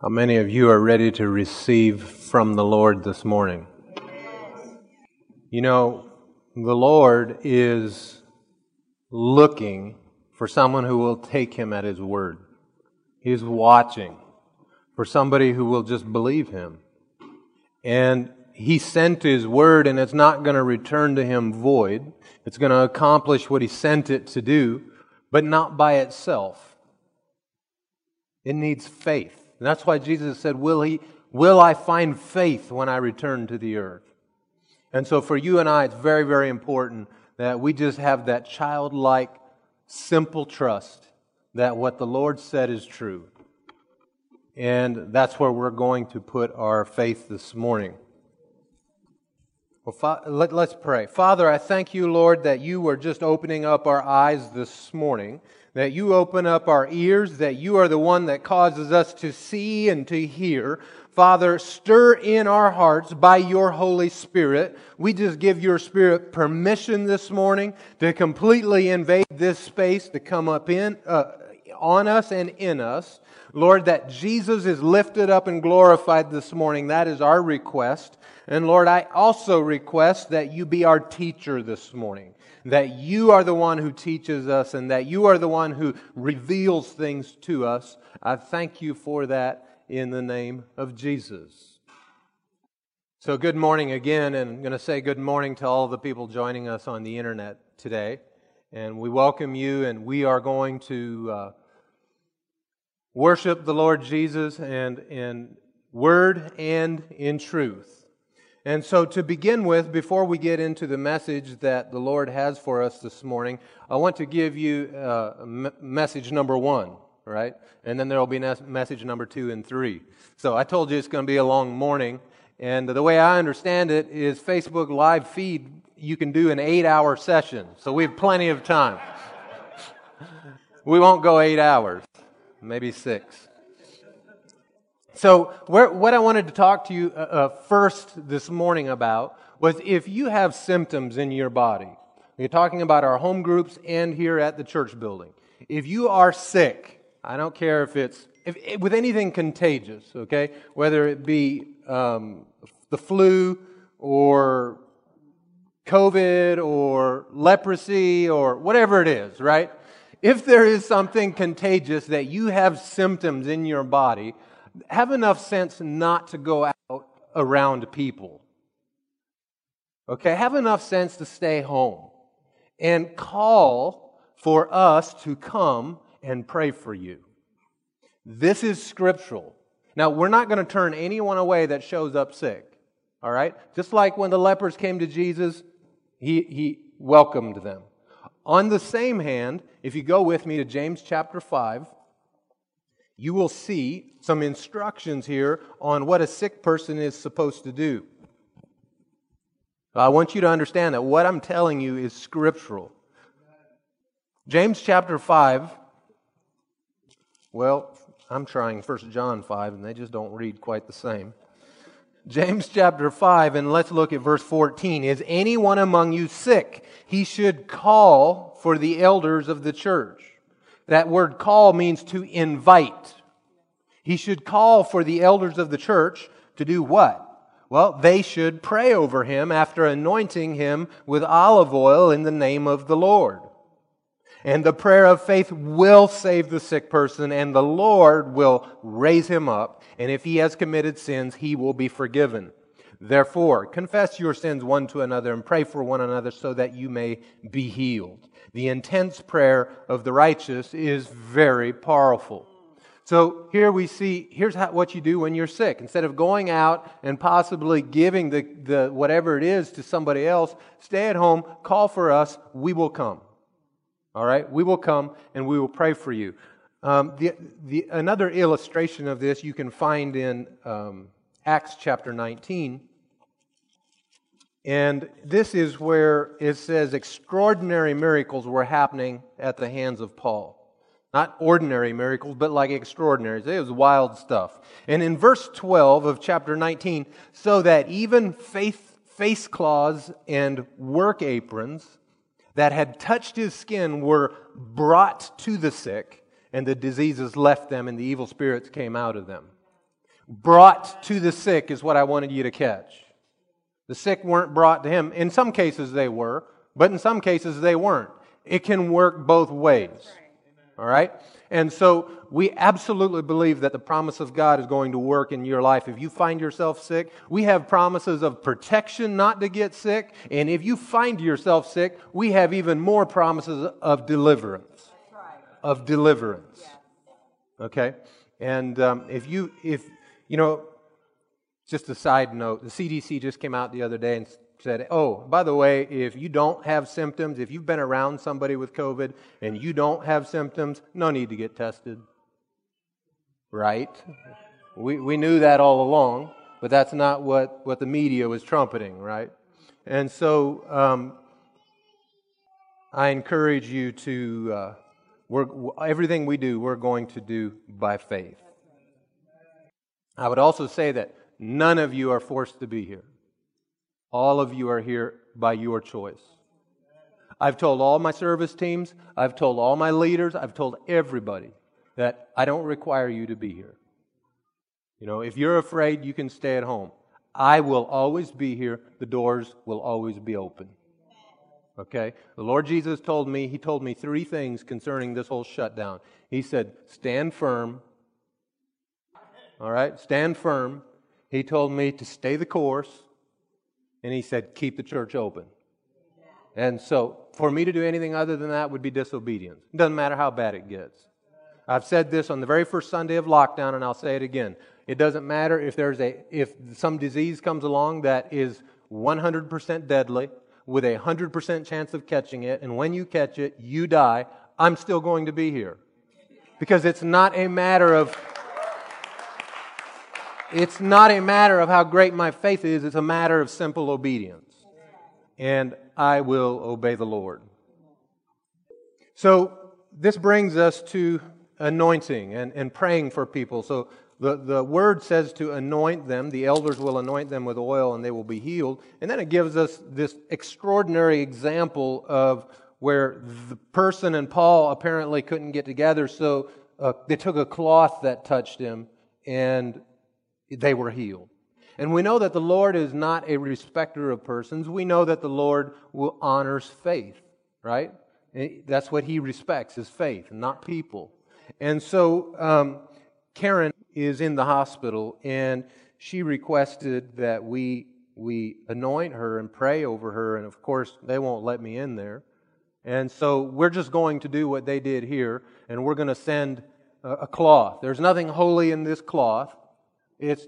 How many of you are ready to receive from the Lord this morning? You know, the Lord is looking for someone who will take him at his word. He's watching for somebody who will just believe him. And he sent his word and it's not going to return to him void. It's going to accomplish what he sent it to do, but not by itself. It needs faith. And that's why Jesus said, Will, he, will I find faith when I return to the earth? And so for you and I, it's very, very important that we just have that childlike, simple trust that what the Lord said is true. And that's where we're going to put our faith this morning. Well, let, us pray. Father, I thank you, Lord, that you were just opening up our eyes this morning that you open up our ears, that you are the one that causes us to see and to hear. Father, stir in our hearts by your Holy Spirit. We just give your Spirit permission this morning to completely invade this space, to come up in, uh, on us and in us. Lord, that Jesus is lifted up and glorified this morning. That is our request. And Lord, I also request that you be our teacher this morning that you are the one who teaches us and that you are the one who reveals things to us. I thank you for that in the name of Jesus. So, good morning again, and I'm going to say good morning to all the people joining us on the internet today. And we welcome you, and we are going to uh, worship the Lord Jesus and in word and in truth. And so, to begin with, before we get into the message that the Lord has for us this morning, I want to give you uh, message number one, right? And then there will be message number two and three. So, I told you it's going to be a long morning. And the way I understand it is Facebook live feed, you can do an eight hour session. So, we have plenty of time. we won't go eight hours, maybe six. So, where, what I wanted to talk to you uh, uh, first this morning about was if you have symptoms in your body. We're talking about our home groups and here at the church building. If you are sick, I don't care if it's if, with anything contagious, okay, whether it be um, the flu or COVID or leprosy or whatever it is, right? If there is something contagious that you have symptoms in your body, have enough sense not to go out around people. Okay, have enough sense to stay home and call for us to come and pray for you. This is scriptural. Now, we're not going to turn anyone away that shows up sick. All right? Just like when the lepers came to Jesus, he, he welcomed them. On the same hand, if you go with me to James chapter 5, you will see some instructions here on what a sick person is supposed to do. I want you to understand that what I'm telling you is scriptural. James chapter 5, well, I'm trying 1 John 5, and they just don't read quite the same. James chapter 5, and let's look at verse 14. Is anyone among you sick? He should call for the elders of the church that word call means to invite. He should call for the elders of the church to do what? Well, they should pray over him after anointing him with olive oil in the name of the Lord. And the prayer of faith will save the sick person, and the Lord will raise him up. And if he has committed sins, he will be forgiven. Therefore, confess your sins one to another and pray for one another so that you may be healed. The intense prayer of the righteous is very powerful. So here we see, here's how, what you do when you're sick. Instead of going out and possibly giving the, the whatever it is to somebody else, stay at home, call for us, we will come. All right? We will come and we will pray for you. Um, the, the, another illustration of this you can find in um, Acts chapter 19. And this is where it says extraordinary miracles were happening at the hands of Paul. Not ordinary miracles, but like extraordinary. It was wild stuff. And in verse 12 of chapter 19, so that even faith, face cloths and work aprons that had touched his skin were brought to the sick, and the diseases left them, and the evil spirits came out of them. brought to the sick is what I wanted you to catch. The sick weren't brought to him. In some cases they were, but in some cases they weren't. It can work both ways. All right? And so we absolutely believe that the promise of God is going to work in your life. If you find yourself sick, we have promises of protection not to get sick. And if you find yourself sick, we have even more promises of deliverance. Of deliverance. Okay? And um, if you, if, you know, just a side note, the CDC just came out the other day and said, Oh, by the way, if you don't have symptoms, if you've been around somebody with COVID and you don't have symptoms, no need to get tested. Right? We, we knew that all along, but that's not what, what the media was trumpeting, right? And so um, I encourage you to, uh, we're, everything we do, we're going to do by faith. I would also say that none of you are forced to be here. All of you are here by your choice. I've told all my service teams, I've told all my leaders, I've told everybody that I don't require you to be here. You know, if you're afraid, you can stay at home. I will always be here. The doors will always be open. Okay? The Lord Jesus told me, He told me three things concerning this whole shutdown. He said, stand firm. All right? Stand firm. He told me to stay the course and he said, keep the church open. And so, for me to do anything other than that would be disobedience. It doesn't matter how bad it gets. I've said this on the very first Sunday of lockdown, and I'll say it again. It doesn't matter if there's a if some disease comes along that is 100% deadly with a 100% chance of catching it, and when you catch it, you die. I'm still going to be here because it's not a matter of it's not a matter of how great my faith is, it's a matter of simple obedience. And I will obey the Lord. So, this brings us to anointing and, and praying for people. So, the, the word says to anoint them. The elders will anoint them with oil and they will be healed. And then it gives us this extraordinary example of where the person and Paul apparently couldn't get together, so uh, they took a cloth that touched him and they were healed. And we know that the Lord is not a respecter of persons. We know that the Lord will honors faith, right? That's what he respects is faith, not people. And so um, Karen is in the hospital, and she requested that we we anoint her and pray over her. And of course, they won't let me in there. And so we're just going to do what they did here, and we're going to send a, a cloth. There's nothing holy in this cloth. It's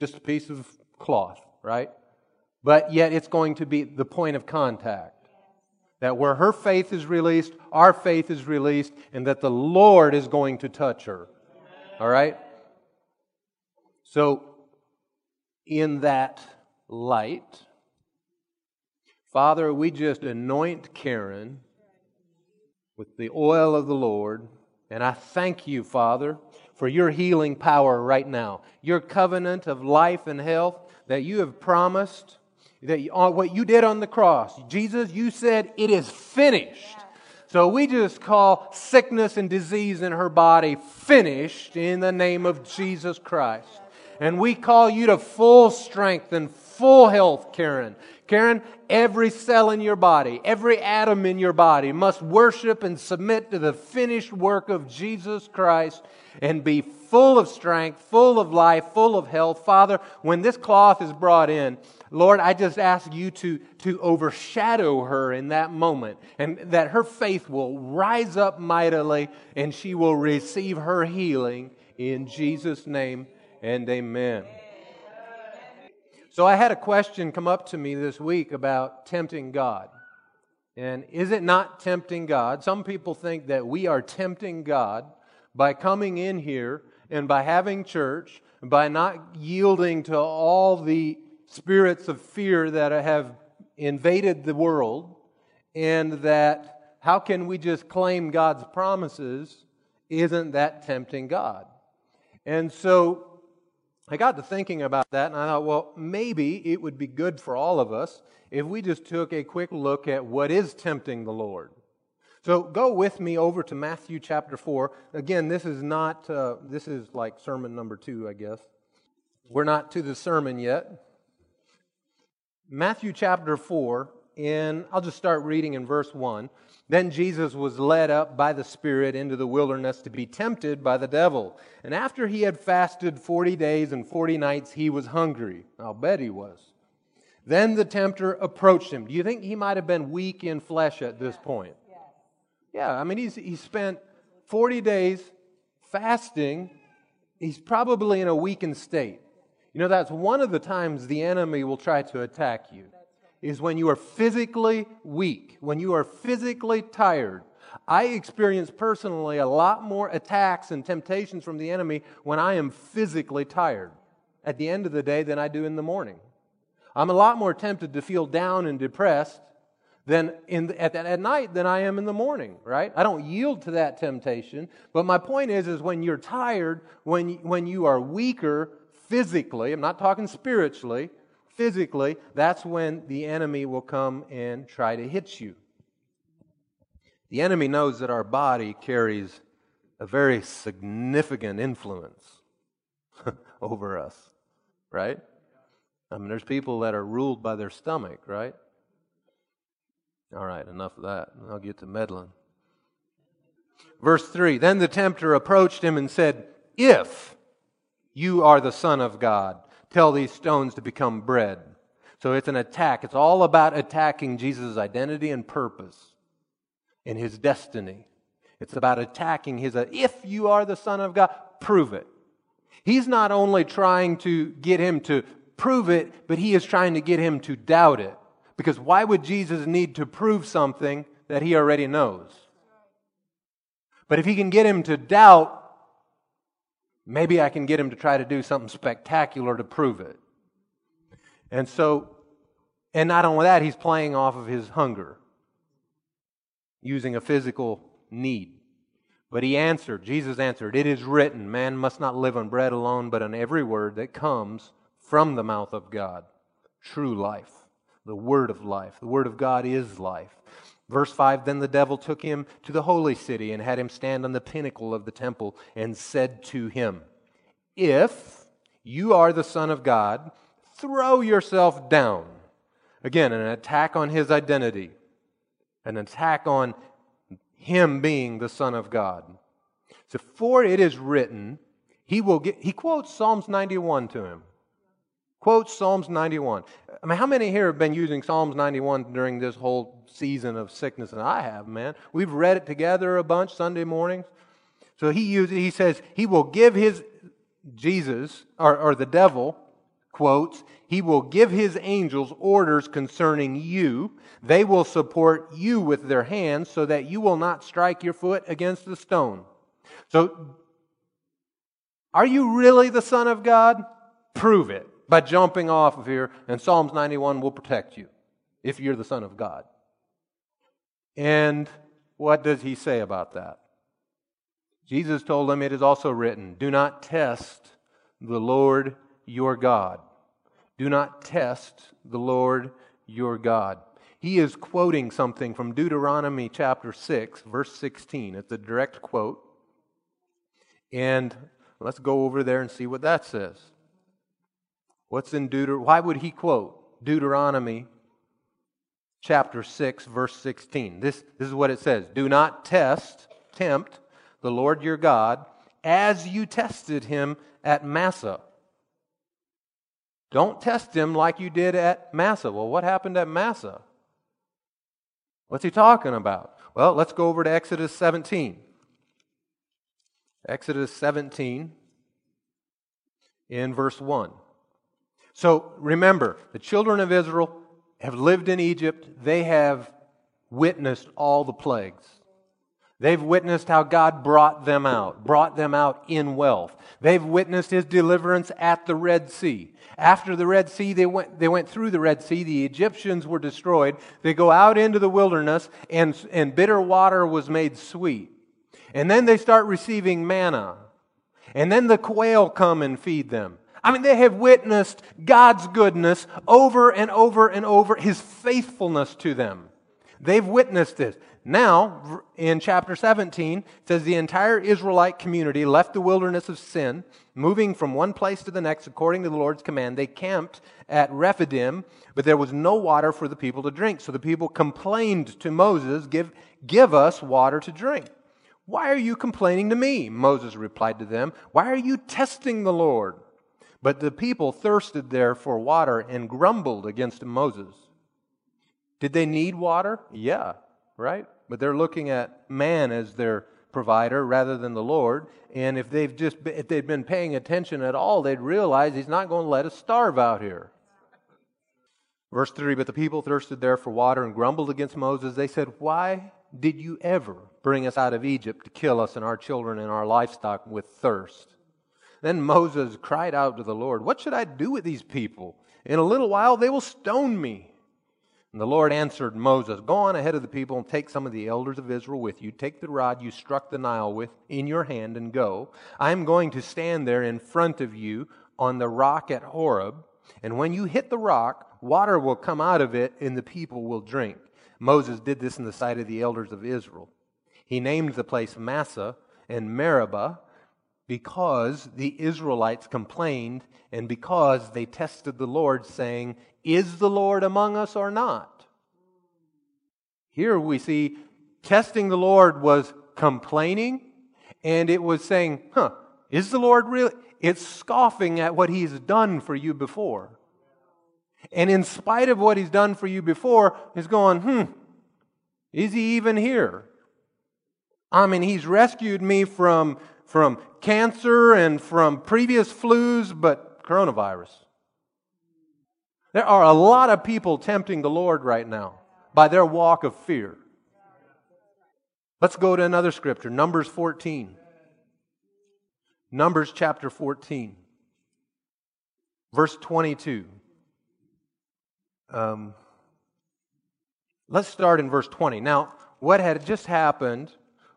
just a piece of cloth, right? But yet it's going to be the point of contact. That where her faith is released, our faith is released, and that the Lord is going to touch her. All right? So, in that light, Father, we just anoint Karen with the oil of the Lord. And I thank you, Father, for your healing power right now. Your covenant of life and health that you have promised, that you, uh, what you did on the cross. Jesus, you said, it is finished. So we just call sickness and disease in her body finished in the name of Jesus Christ. And we call you to full strength and full health, Karen. Karen, every cell in your body, every atom in your body must worship and submit to the finished work of Jesus Christ and be full of strength, full of life, full of health. Father, when this cloth is brought in, Lord, I just ask you to, to overshadow her in that moment and that her faith will rise up mightily and she will receive her healing in Jesus' name and amen. So I had a question come up to me this week about tempting God. And is it not tempting God? Some people think that we are tempting God by coming in here and by having church, by not yielding to all the spirits of fear that have invaded the world, and that how can we just claim God's promises? Isn't that tempting God? And so I got to thinking about that, and I thought, well, maybe it would be good for all of us if we just took a quick look at what is tempting the Lord. So go with me over to Matthew chapter 4. Again, this is not, uh, this is like sermon number two, I guess. We're not to the sermon yet. Matthew chapter 4, and I'll just start reading in verse 1. Then Jesus was led up by the Spirit into the wilderness to be tempted by the devil. And after he had fasted 40 days and 40 nights, he was hungry. I'll bet he was. Then the tempter approached him. Do you think he might have been weak in flesh at this point? Yeah, I mean, he's, he spent 40 days fasting. He's probably in a weakened state. You know, that's one of the times the enemy will try to attack you, is when you are physically weak, when you are physically tired. I experience personally a lot more attacks and temptations from the enemy when I am physically tired at the end of the day than I do in the morning. I'm a lot more tempted to feel down and depressed than in, at, at night than I am in the morning, right? I don't yield to that temptation. But my point is, is when you're tired, when, when you are weaker physically, I'm not talking spiritually, physically, that's when the enemy will come and try to hit you. The enemy knows that our body carries a very significant influence over us, right? I mean, there's people that are ruled by their stomach, right? All right, enough of that. I'll get to meddling. Verse 3 Then the tempter approached him and said, If you are the Son of God, tell these stones to become bread. So it's an attack. It's all about attacking Jesus' identity and purpose and his destiny. It's about attacking his, uh, if you are the Son of God, prove it. He's not only trying to get him to prove it, but he is trying to get him to doubt it. Because why would Jesus need to prove something that he already knows? But if he can get him to doubt, maybe I can get him to try to do something spectacular to prove it. And so, and not only that, he's playing off of his hunger, using a physical need. But he answered, Jesus answered, It is written, man must not live on bread alone, but on every word that comes from the mouth of God. True life, the word of life. The word of God is life. Verse 5 Then the devil took him to the holy city and had him stand on the pinnacle of the temple and said to him, If you are the Son of God, throw yourself down. Again, an attack on his identity, an attack on him being the Son of God. So, for it is written, he will get, he quotes Psalms 91 to him. Quotes Psalms 91. I mean, how many here have been using Psalms 91 during this whole season of sickness? And I have, man. We've read it together a bunch Sunday mornings. So he uses, he says, he will give his, Jesus, or, or the devil, quotes, he will give his angels orders concerning you. They will support you with their hands so that you will not strike your foot against the stone. So, are you really the Son of God? Prove it by jumping off of here, and Psalms 91 will protect you if you're the Son of God. And what does he say about that? Jesus told them, It is also written, Do not test the Lord your God. Do not test the Lord your God. He is quoting something from Deuteronomy chapter 6, verse 16. It's a direct quote. And let's go over there and see what that says. What's in Deuter? Why would he quote Deuteronomy chapter 6, verse 16? This, this is what it says Do not test, tempt the Lord your God as you tested him at Massah. Don't test him like you did at Massah. Well, what happened at Massah? What's he talking about? Well, let's go over to Exodus 17. Exodus 17 in verse 1. So remember, the children of Israel have lived in Egypt. They have witnessed all the plagues. They've witnessed how God brought them out, brought them out in wealth. They've witnessed his deliverance at the Red Sea. After the Red Sea, they went, they went through the Red Sea. The Egyptians were destroyed. They go out into the wilderness, and, and bitter water was made sweet. And then they start receiving manna. And then the quail come and feed them. I mean, they have witnessed God's goodness over and over and over, His faithfulness to them. They've witnessed this. Now, in chapter 17, it says the entire Israelite community left the wilderness of sin, moving from one place to the next according to the Lord's command. They camped at Rephidim, but there was no water for the people to drink. So the people complained to Moses, Give, give us water to drink. Why are you complaining to me? Moses replied to them. Why are you testing the Lord? But the people thirsted there for water and grumbled against Moses. Did they need water? Yeah, right? But they're looking at man as their provider rather than the Lord. And if they've just if they'd been paying attention at all, they'd realize he's not going to let us starve out here. Verse 3 But the people thirsted there for water and grumbled against Moses. They said, Why did you ever bring us out of Egypt to kill us and our children and our livestock with thirst? Then Moses cried out to the Lord, What should I do with these people? In a little while they will stone me. And the Lord answered Moses, Go on ahead of the people and take some of the elders of Israel with you. Take the rod you struck the Nile with in your hand and go. I am going to stand there in front of you on the rock at Horeb. And when you hit the rock, water will come out of it and the people will drink. Moses did this in the sight of the elders of Israel. He named the place Massah and Meribah because the Israelites complained and because they tested the Lord, saying, Is the Lord among us or not? Here we see testing the Lord was complaining, and it was saying, Huh, is the Lord really? It's scoffing at what He's done for you before. And in spite of what He's done for you before, He's going, Hmm, is He even here? I mean, He's rescued me from from cancer and from previous flus, but coronavirus. There are a lot of people tempting the Lord right now by their walk of fear. Let's go to another scripture, Numbers 14. Numbers chapter 14, verse 22. Um, let's start in verse 20. Now, what had just happened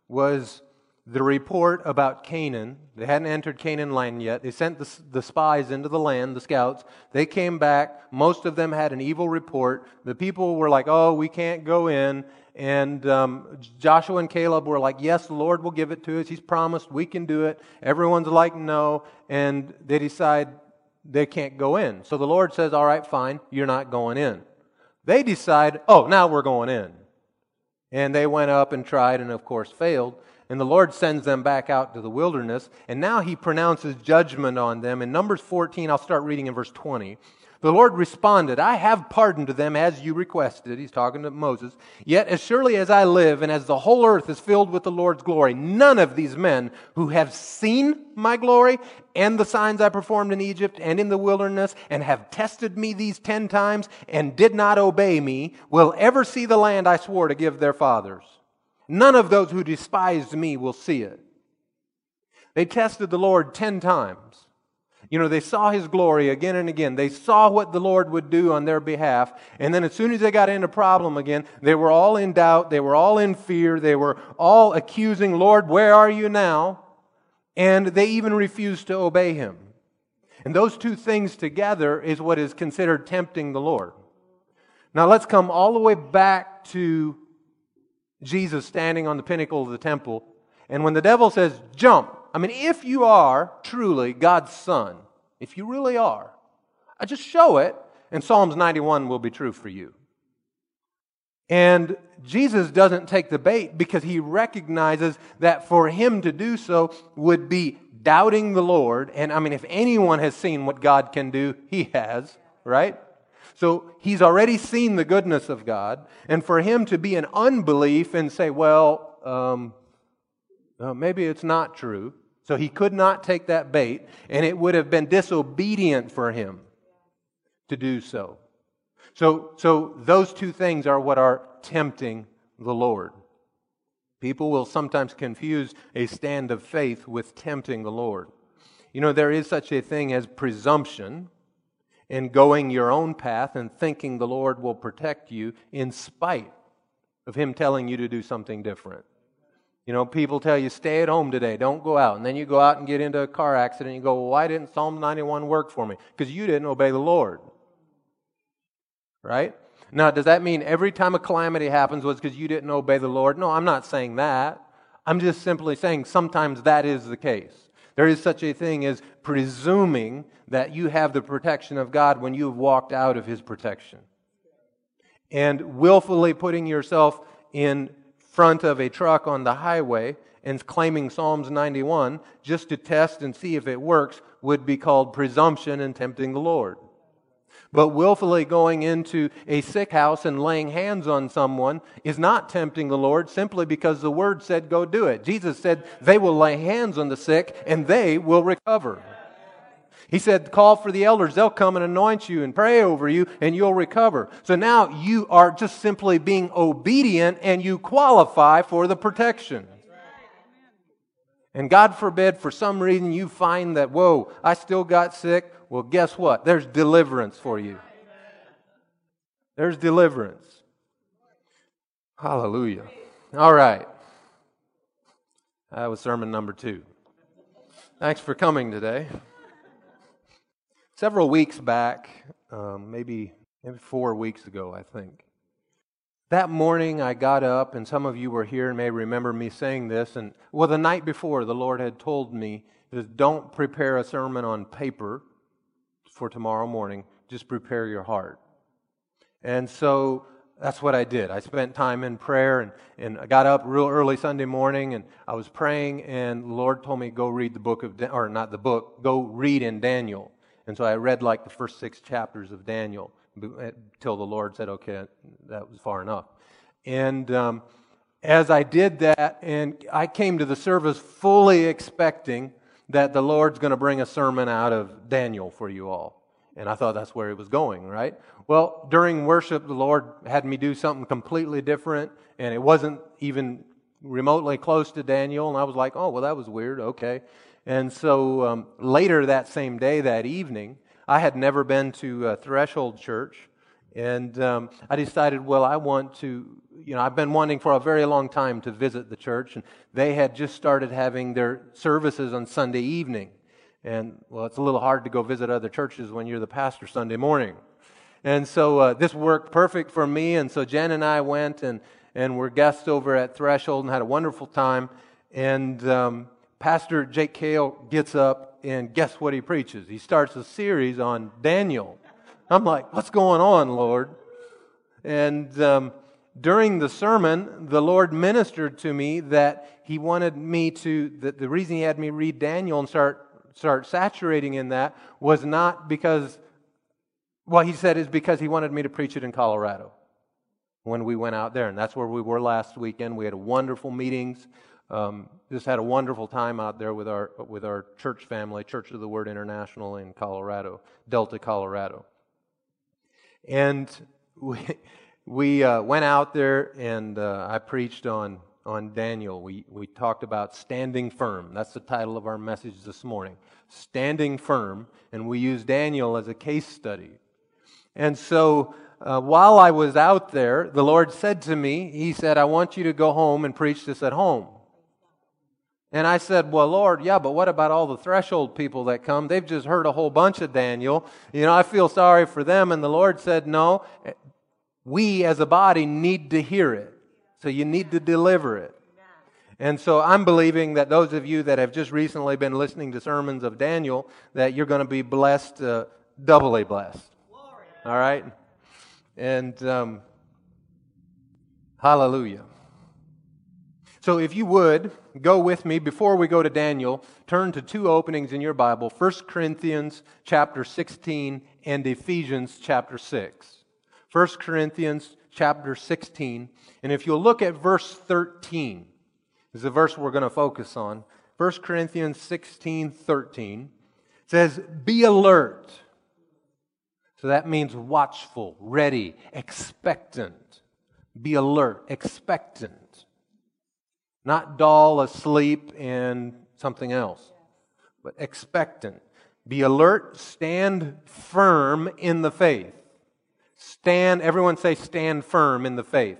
was the report about Canaan. They hadn't entered Canaan land yet. They sent the, the, spies into the land, the scouts. They came back. Most of them had an evil report. The people were like, oh, we can't go in. And um, Joshua and Caleb were like, yes, the Lord will give it to us. He's promised we can do it. Everyone's like, no. And they decide they can't go in. So the Lord says, all right, fine, you're not going in. They decide, oh, now we're going in. And they went up and tried and, of course, failed. And the Lord sends them back out to the wilderness. And now he pronounces judgment on them. In Numbers 14, I'll start reading in verse 20. The Lord responded, I have pardoned them as you requested. He's talking to Moses. Yet as surely as I live and as the whole earth is filled with the Lord's glory, none of these men who have seen my glory and the signs I performed in Egypt and in the wilderness and have tested me these ten times and did not obey me will ever see the land I swore to give their fathers. None of those who despised me will see it. They tested the Lord ten times. You know, they saw his glory again and again. They saw what the Lord would do on their behalf. And then as soon as they got into problem again, they were all in doubt. They were all in fear. They were all accusing, Lord, where are you now? And they even refused to obey him. And those two things together is what is considered tempting the Lord. Now let's come all the way back to Jesus standing on the pinnacle of the temple. And when the devil says, jump, I mean, if you are truly God's son, if you really are, I just show it, and Psalms 91 will be true for you. And Jesus doesn't take the bait because he recognizes that for him to do so would be doubting the Lord. And I mean, if anyone has seen what God can do, he has, right? So he's already seen the goodness of God. And for him to be an unbelief and say, well, um, uh, maybe it's not true. So he could not take that bait, and it would have been disobedient for him to do so. So, so those two things are what are tempting the Lord. People will sometimes confuse a stand of faith with tempting the Lord. You know, there is such a thing as presumption, in going your own path and thinking the Lord will protect you in spite of Him telling you to do something different. You know, people tell you, stay at home today, don't go out. And then you go out and get into a car accident and you go, well, why didn't Psalm 91 work for me? Because you didn't obey the Lord. Right? Now, does that mean every time a calamity happens was because you didn't obey the Lord? No, I'm not saying that. I'm just simply saying sometimes that is the case. There is such a thing as presuming that you have the protection of God when you have walked out of His protection. And willfully putting yourself in front of a truck on the highway and claiming Psalms 91 just to test and see if it works would be called presumption and tempting the Lord. But willfully going into a sick house and laying hands on someone is not tempting the Lord simply because the word said go do it. Jesus said they will lay hands on the sick and they will recover. He said, Call for the elders. They'll come and anoint you and pray over you, and you'll recover. So now you are just simply being obedient and you qualify for the protection. And God forbid, for some reason, you find that, whoa, I still got sick. Well, guess what? There's deliverance for you. There's deliverance. Hallelujah. All right. That was sermon number two. Thanks for coming today. Several weeks back, um, maybe, maybe four weeks ago, I think, that morning I got up, and some of you were here and may remember me saying this. And well, the night before, the Lord had told me, "Don't prepare a sermon on paper for tomorrow morning. Just prepare your heart." And so that's what I did. I spent time in prayer, and, and I got up real early Sunday morning, and I was praying, and the Lord told me go read the book of, or not the book, go read in Daniel. And so I read like the first six chapters of Daniel until the Lord said, okay, that was far enough. And um, as I did that, and I came to the service fully expecting that the Lord's going to bring a sermon out of Daniel for you all. And I thought that's where he was going, right? Well, during worship, the Lord had me do something completely different, and it wasn't even remotely close to Daniel. And I was like, oh, well, that was weird. Okay. And so um, later that same day, that evening, I had never been to a Threshold Church, and um, I decided, well, I want to, you know, I've been wanting for a very long time to visit the church, and they had just started having their services on Sunday evening. And, well, it's a little hard to go visit other churches when you're the pastor Sunday morning. And so uh, this worked perfect for me, and so Jen and I went and, and were guests over at Threshold and had a wonderful time. And um, Pastor Jake Kale gets up and guess what he preaches? He starts a series on Daniel. I'm like, what's going on, Lord? And um, during the sermon, the Lord ministered to me that He wanted me to, that the reason He had me read Daniel and start, start saturating in that was not because, well, He said is because He wanted me to preach it in Colorado when we went out there. And that's where we were last weekend. We had wonderful meetings. Um, just had a wonderful time out there with our with our church family, Church of the Word International in Colorado, Delta, Colorado. And we we uh, went out there, and uh, I preached on on Daniel. We we talked about standing firm. That's the title of our message this morning. Standing firm, and we used Daniel as a case study. And so uh, while I was out there, the Lord said to me, He said, I want you to go home and preach this at home. And I said, Well, Lord, yeah, but what about all the threshold people that come? They've just heard a whole bunch of Daniel. You know, I feel sorry for them. And the Lord said, No, we as a body need to hear it. So you need to deliver it. And so I'm believing that those of you that have just recently been listening to sermons of Daniel, that you're going to be blessed, uh, doubly blessed. All right? And um, hallelujah. So if you would, go with me before we go to Daniel, turn to two openings in your Bible, 1 Corinthians chapter 16 and Ephesians chapter 6. 1 Corinthians chapter 16, and if you'll look at verse 13, is the verse we're going to focus on. 1 Corinthians 16, 13 says, Be alert. So that means watchful, ready, expectant. Be alert, expectant not dull, asleep, and something else, but expectant. Be alert, stand firm in the faith. Stand, everyone say, stand firm in the faith.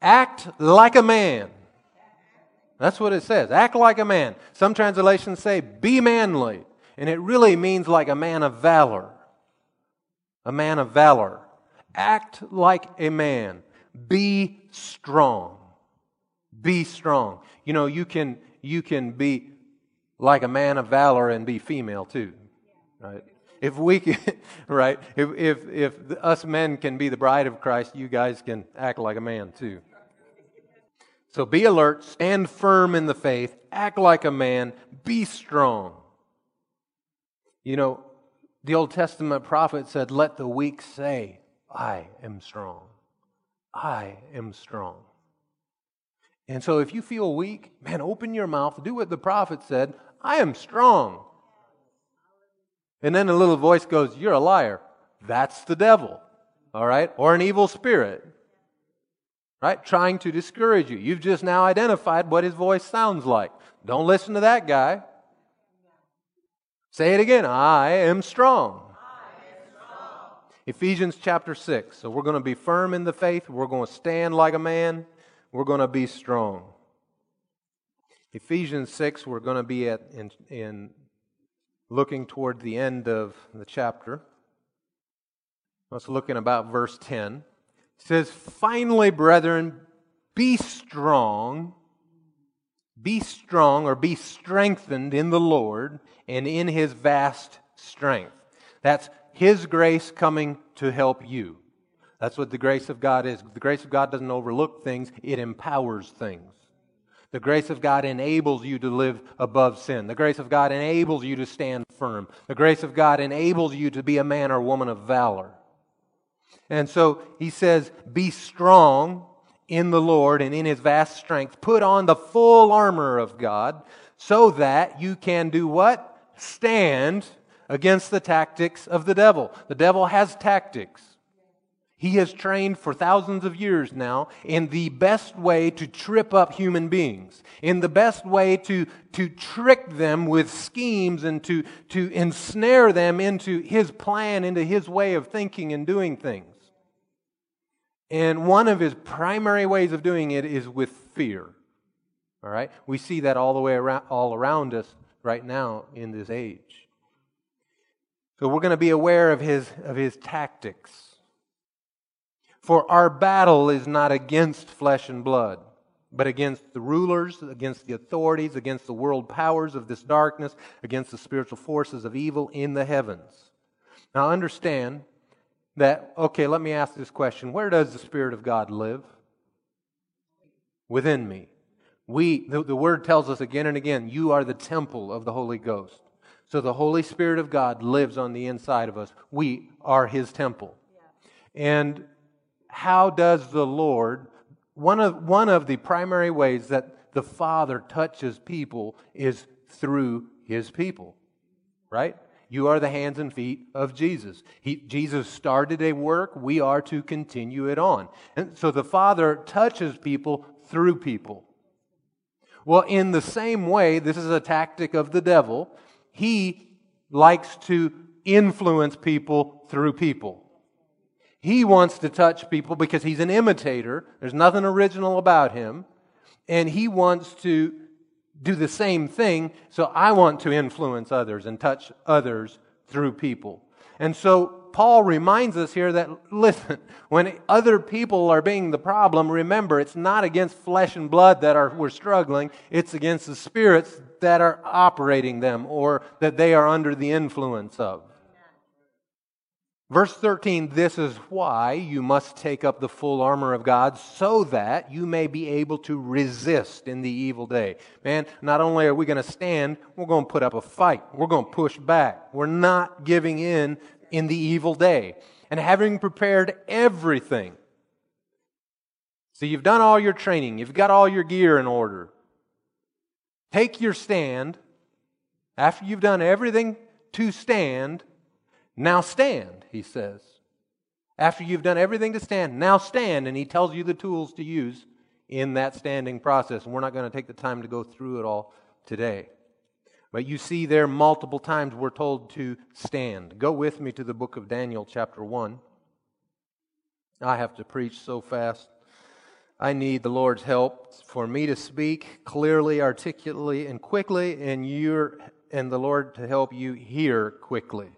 Act like a man. That's what it says. Act like a man. Some translations say, be manly. And it really means like a man of valor. A man of valor. Act like a man. Be strong. Be strong. You know, you can you can be like a man of valor and be female too. Right? If we can, right? If if if us men can be the bride of Christ, you guys can act like a man too. So be alert, stand firm in the faith, act like a man, be strong. You know, the Old Testament prophet said, Let the weak say, I am strong. I am strong. And so if you feel weak, man, open your mouth, do what the prophet said, I am strong. And then a little voice goes, You're a liar. That's the devil, all right? Or an evil spirit, right? Trying to discourage you. You've just now identified what his voice sounds like. Don't listen to that guy. Say it again I am strong. Ephesians chapter 6. So we're going to be firm in the faith. We're going to stand like a man. We're going to be strong. Ephesians 6, we're going to be at in, in looking toward the end of the chapter. Let's look in about verse 10. It says, Finally, brethren, be strong, be strong or be strengthened in the Lord and in his vast strength. That's his grace coming to help you. That's what the grace of God is. The grace of God doesn't overlook things, it empowers things. The grace of God enables you to live above sin. The grace of God enables you to stand firm. The grace of God enables you to be a man or woman of valor. And so he says, Be strong in the Lord and in his vast strength. Put on the full armor of God so that you can do what? Stand against the tactics of the devil. The devil has tactics. He has trained for thousands of years now in the best way to trip up human beings, in the best way to, to trick them with schemes and to, to ensnare them into his plan, into his way of thinking and doing things. And one of his primary ways of doing it is with fear. All right? We see that all the way around, all around us right now in this age. So we're going to be aware of his, of his tactics. For our battle is not against flesh and blood, but against the rulers, against the authorities, against the world powers of this darkness, against the spiritual forces of evil in the heavens. Now understand that, okay, let me ask this question Where does the Spirit of God live? Within me. We, the, the word tells us again and again, you are the temple of the Holy Ghost. So the Holy Spirit of God lives on the inside of us. We are His temple. Yeah. And how does the Lord, one of, one of the primary ways that the Father touches people is through His people, right? You are the hands and feet of Jesus. He, Jesus started a work, we are to continue it on. And so the Father touches people through people. Well, in the same way, this is a tactic of the devil he likes to influence people through people. He wants to touch people because he's an imitator. There's nothing original about him. And he wants to do the same thing. So I want to influence others and touch others through people. And so Paul reminds us here that, listen, when other people are being the problem, remember, it's not against flesh and blood that are, we're struggling, it's against the spirits that are operating them or that they are under the influence of. Verse 13, this is why you must take up the full armor of God so that you may be able to resist in the evil day. Man, not only are we going to stand, we're going to put up a fight. We're going to push back. We're not giving in in the evil day. And having prepared everything. So you've done all your training, you've got all your gear in order. Take your stand. After you've done everything to stand, now stand, he says. After you've done everything to stand, now stand. And he tells you the tools to use in that standing process. And we're not going to take the time to go through it all today. But you see there multiple times we're told to stand. Go with me to the book of Daniel, chapter 1. I have to preach so fast. I need the Lord's help for me to speak clearly, articulately, and quickly, and you and the Lord to help you hear quickly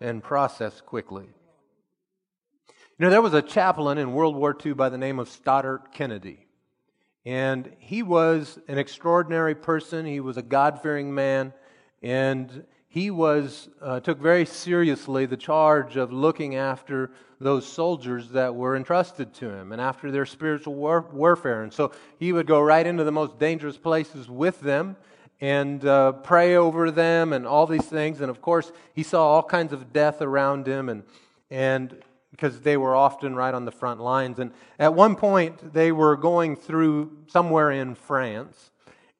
and process quickly. You know, there was a chaplain in World War II by the name of Studdert Kennedy. And he was an extraordinary person. He was a God fearing man. And he was, uh, took very seriously the charge of looking after those soldiers that were entrusted to him and after their spiritual war- warfare. And so he would go right into the most dangerous places with them and uh, pray over them and all these things. And of course, he saw all kinds of death around him and, and because they were often right on the front lines. And at one point, they were going through somewhere in France,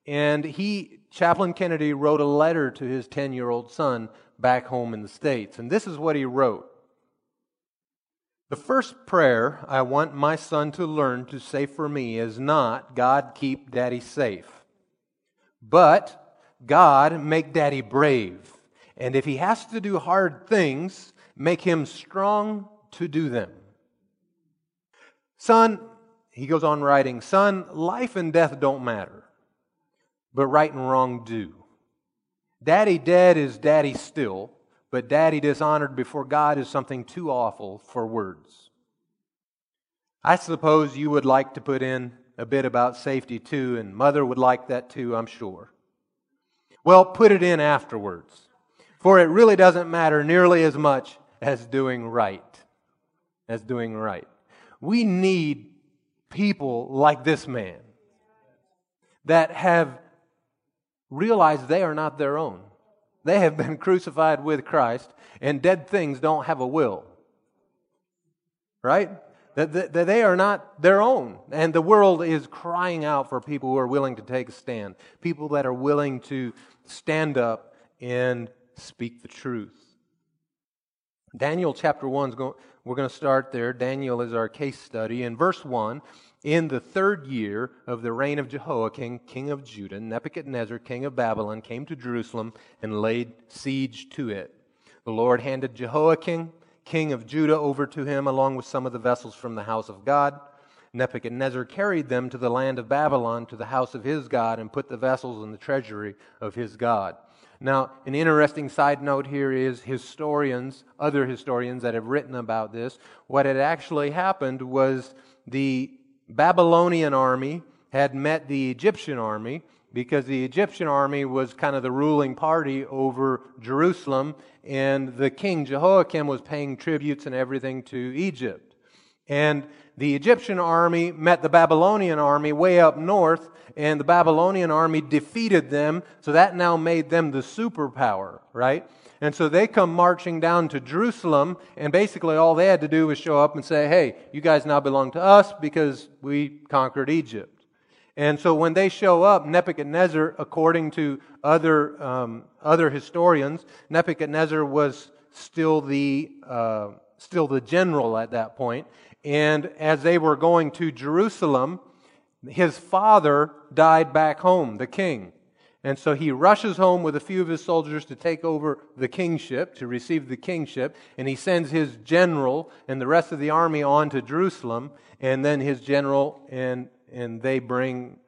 and he, Chaplain Kennedy, wrote a letter to his 10 year old son back home in the States. And this is what he wrote The first prayer I want my son to learn to say for me is not, God, keep daddy safe, but God, make daddy brave. And if he has to do hard things, make him strong to do them. Son, he goes on writing, Son, life and death don't matter, but right and wrong do. Daddy dead is daddy still, but daddy dishonored before God is something too awful for words. I suppose you would like to put in a bit about safety too, and mother would like that too, I'm sure. Well, put it in afterwards, for it really doesn't matter nearly as much as doing right as doing right. We need people like this man that have realized they are not their own. They have been crucified with Christ, and dead things don't have a will. Right? That, they are not their own. And the world is crying out for people who are willing to take a stand, people that are willing to stand up and speak the truth. Daniel chapter 1 is going, we're going to start there. Daniel is our case study. In verse 1, in the third year of the reign of Jehoiakim, king of Judah, Nebuchadnezzar, king of Babylon, came to Jerusalem and laid siege to it. The Lord handed Jehoiakim, king of Judah, over to him, along with some of the vessels from the house of God. Nebuchadnezzar carried them to the land of Babylon, to the house of his God, and put the vessels in the treasury of his God. Now, an interesting side note here is historians, other historians that have written about this, what had actually happened was the Babylonian army had met the Egyptian army because the Egyptian army was kind of the ruling party over Jerusalem, and the king Jehoiakim was paying tributes and everything to Egypt. And the Egyptian army met the Babylonian army way up north, and the Babylonian army defeated them, so that now made them the superpower, right? And so they come marching down to Jerusalem, and basically all they had to do was show up and say, hey, you guys now belong to us because we conquered Egypt. And so when they show up, Nebuchadnezzar, according to other, um, other historians, Nebuchadnezzar was still the, uh, still the general at that point. And as they were going to Jerusalem, his father died back home, the king. And so he rushes home with a few of his soldiers to take over the kingship, to receive the kingship, and he sends his general and the rest of the army on to Jerusalem, and then his general and and they bring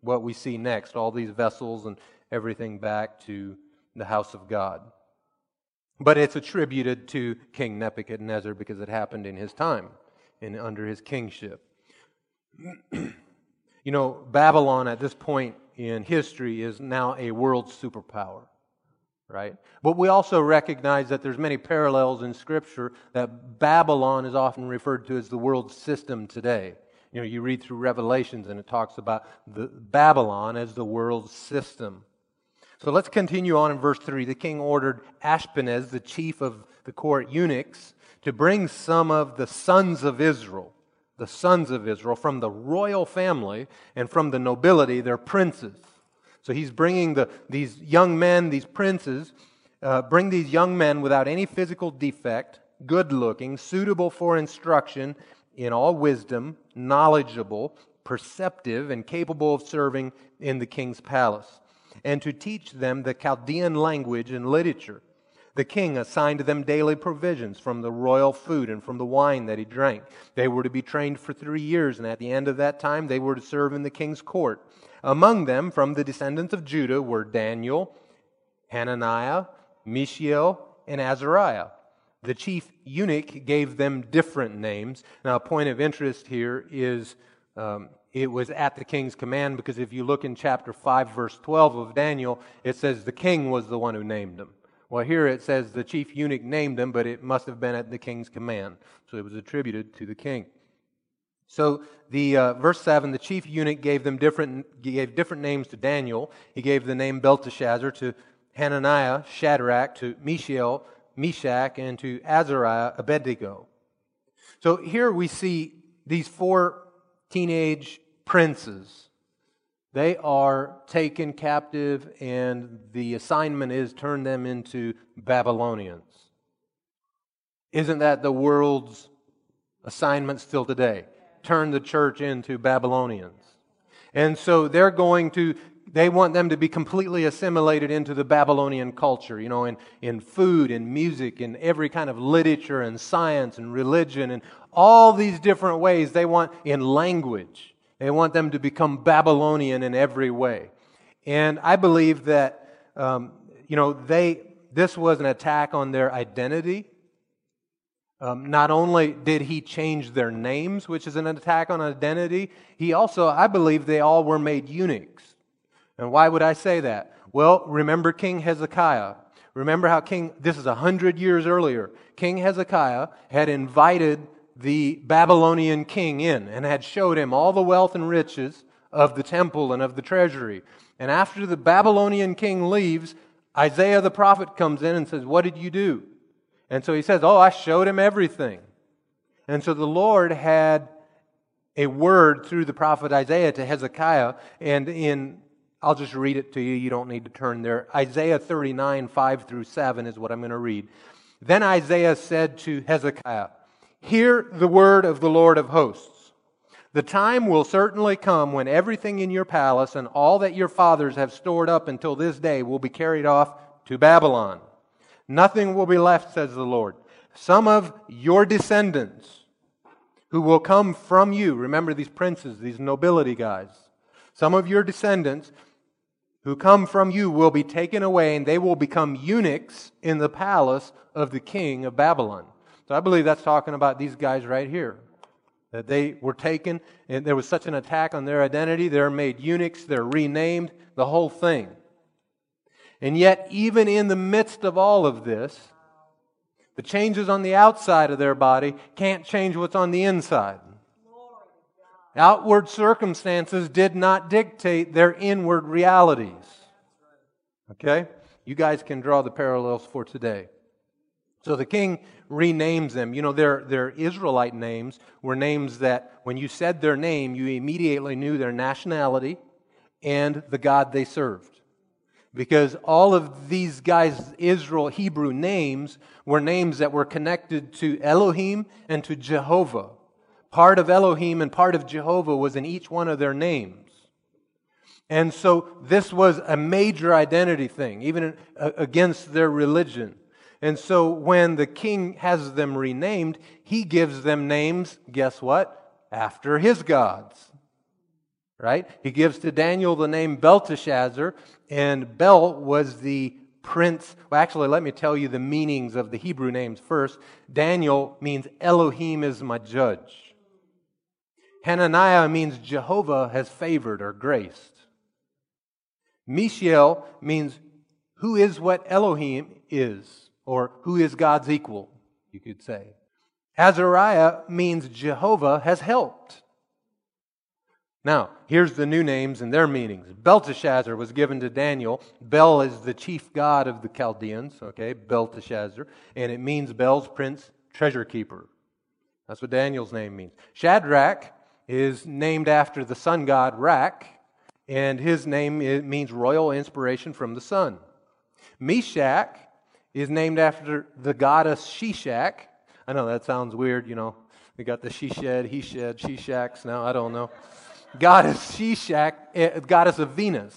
what we see next, all these vessels and everything back to the house of God. But it's attributed to King Nebuchadnezzar because it happened in his time and under his kingship. You know, Babylon at this point in history is now a world superpower, right? But we also recognize that there's many parallels in Scripture that Babylon is often referred to as the world system today. You know, you read through Revelations and it talks about the Babylon as the world system. So let's continue on in verse 3. The king ordered Ashpenaz, the chief of the court eunuchs, to bring some of the sons of Israel the sons of Israel, from the royal family and from the nobility, their princes. So he's bringing the, these young men, these princes, uh, bring these young men without any physical defect, good looking, suitable for instruction in all wisdom, knowledgeable, perceptive, and capable of serving in the king's palace, and to teach them the Chaldean language and literature the king assigned them daily provisions from the royal food and from the wine that he drank. They were to be trained for three years, and at the end of that time, they were to serve in the king's court. Among them, from the descendants of Judah, were Daniel, Hananiah, Mishael, and Azariah. The chief eunuch gave them different names. Now, a point of interest here is um, it was at the king's command because if you look in chapter 5, verse 12 of Daniel, it says the king was the one who named them. Well, here it says the chief eunuch named them, but it must have been at the king's command. So it was attributed to the king. So the uh, verse seven, the chief eunuch gave them different gave different names to Daniel. He gave the name Belteshazzar to Hananiah, Shadrach, to Mishael, Meshach, and to Azariah, Abednego. So here we see these four teenage princes. They are taken captive, and the assignment is turn them into Babylonians. Isn't that the world's assignment still today? Turn the church into Babylonians. And so they're going to, they want them to be completely assimilated into the Babylonian culture, you know, in, in food and music and every kind of literature and science and religion and all these different ways. They want in language. They want them to become Babylonian in every way. And I believe that, um, you know, they, this was an attack on their identity. Um, not only did he change their names, which is an attack on identity, he also, I believe, they all were made eunuchs. And why would I say that? Well, remember King Hezekiah. Remember how King, this is a hundred years earlier, King Hezekiah had invited the Babylonian king in and had showed him all the wealth and riches of the temple and of the treasury. And after the Babylonian king leaves, Isaiah the prophet comes in and says, What did you do? And so he says, Oh, I showed him everything. And so the Lord had a word through the prophet Isaiah to Hezekiah. And in, I'll just read it to you. You don't need to turn there. Isaiah 39, 5 through 7 is what I'm going to read. Then Isaiah said to Hezekiah, Hear the word of the Lord of hosts. The time will certainly come when everything in your palace and all that your fathers have stored up until this day will be carried off to Babylon. Nothing will be left, says the Lord. Some of your descendants who will come from you, remember these princes, these nobility guys, some of your descendants who come from you will be taken away and they will become eunuchs in the palace of the king of Babylon. So I believe that's talking about these guys right here. That they were taken, and there was such an attack on their identity. They're made eunuchs, they're renamed, the whole thing. And yet, even in the midst of all of this, the changes on the outside of their body can't change what's on the inside. Outward circumstances did not dictate their inward realities. Okay? You guys can draw the parallels for today. So the king renames them. You know, their, their Israelite names were names that when you said their name, you immediately knew their nationality and the God they served. Because all of these guys' Israel Hebrew names were names that were connected to Elohim and to Jehovah. Part of Elohim and part of Jehovah was in each one of their names. And so this was a major identity thing, even uh, against their religion. And so when the king has them renamed, he gives them names, guess what? After his gods. Right? He gives to Daniel the name Belteshazzar, and Bel was the prince. Well, actually, let me tell you the meanings of the Hebrew names first. Daniel means Elohim is my judge. Hananiah means Jehovah has favored or graced. Mishael means who is what Elohim is or who is God's equal, you could say. Azariah means Jehovah has helped. Now, here's the new names and their meanings. Belteshazzar was given to Daniel. Bel is the chief god of the Chaldeans, okay, Belteshazzar, and it means Bel's prince, treasure keeper. That's what Daniel's name means. Shadrach is named after the sun god Rak, and his name means royal inspiration from the sun. Meshach is named after the goddess Shishak. I know that sounds weird, you know. We got the she shed, he shed, she shacks now, I don't know. goddess Shishak, eh, goddess of Venus,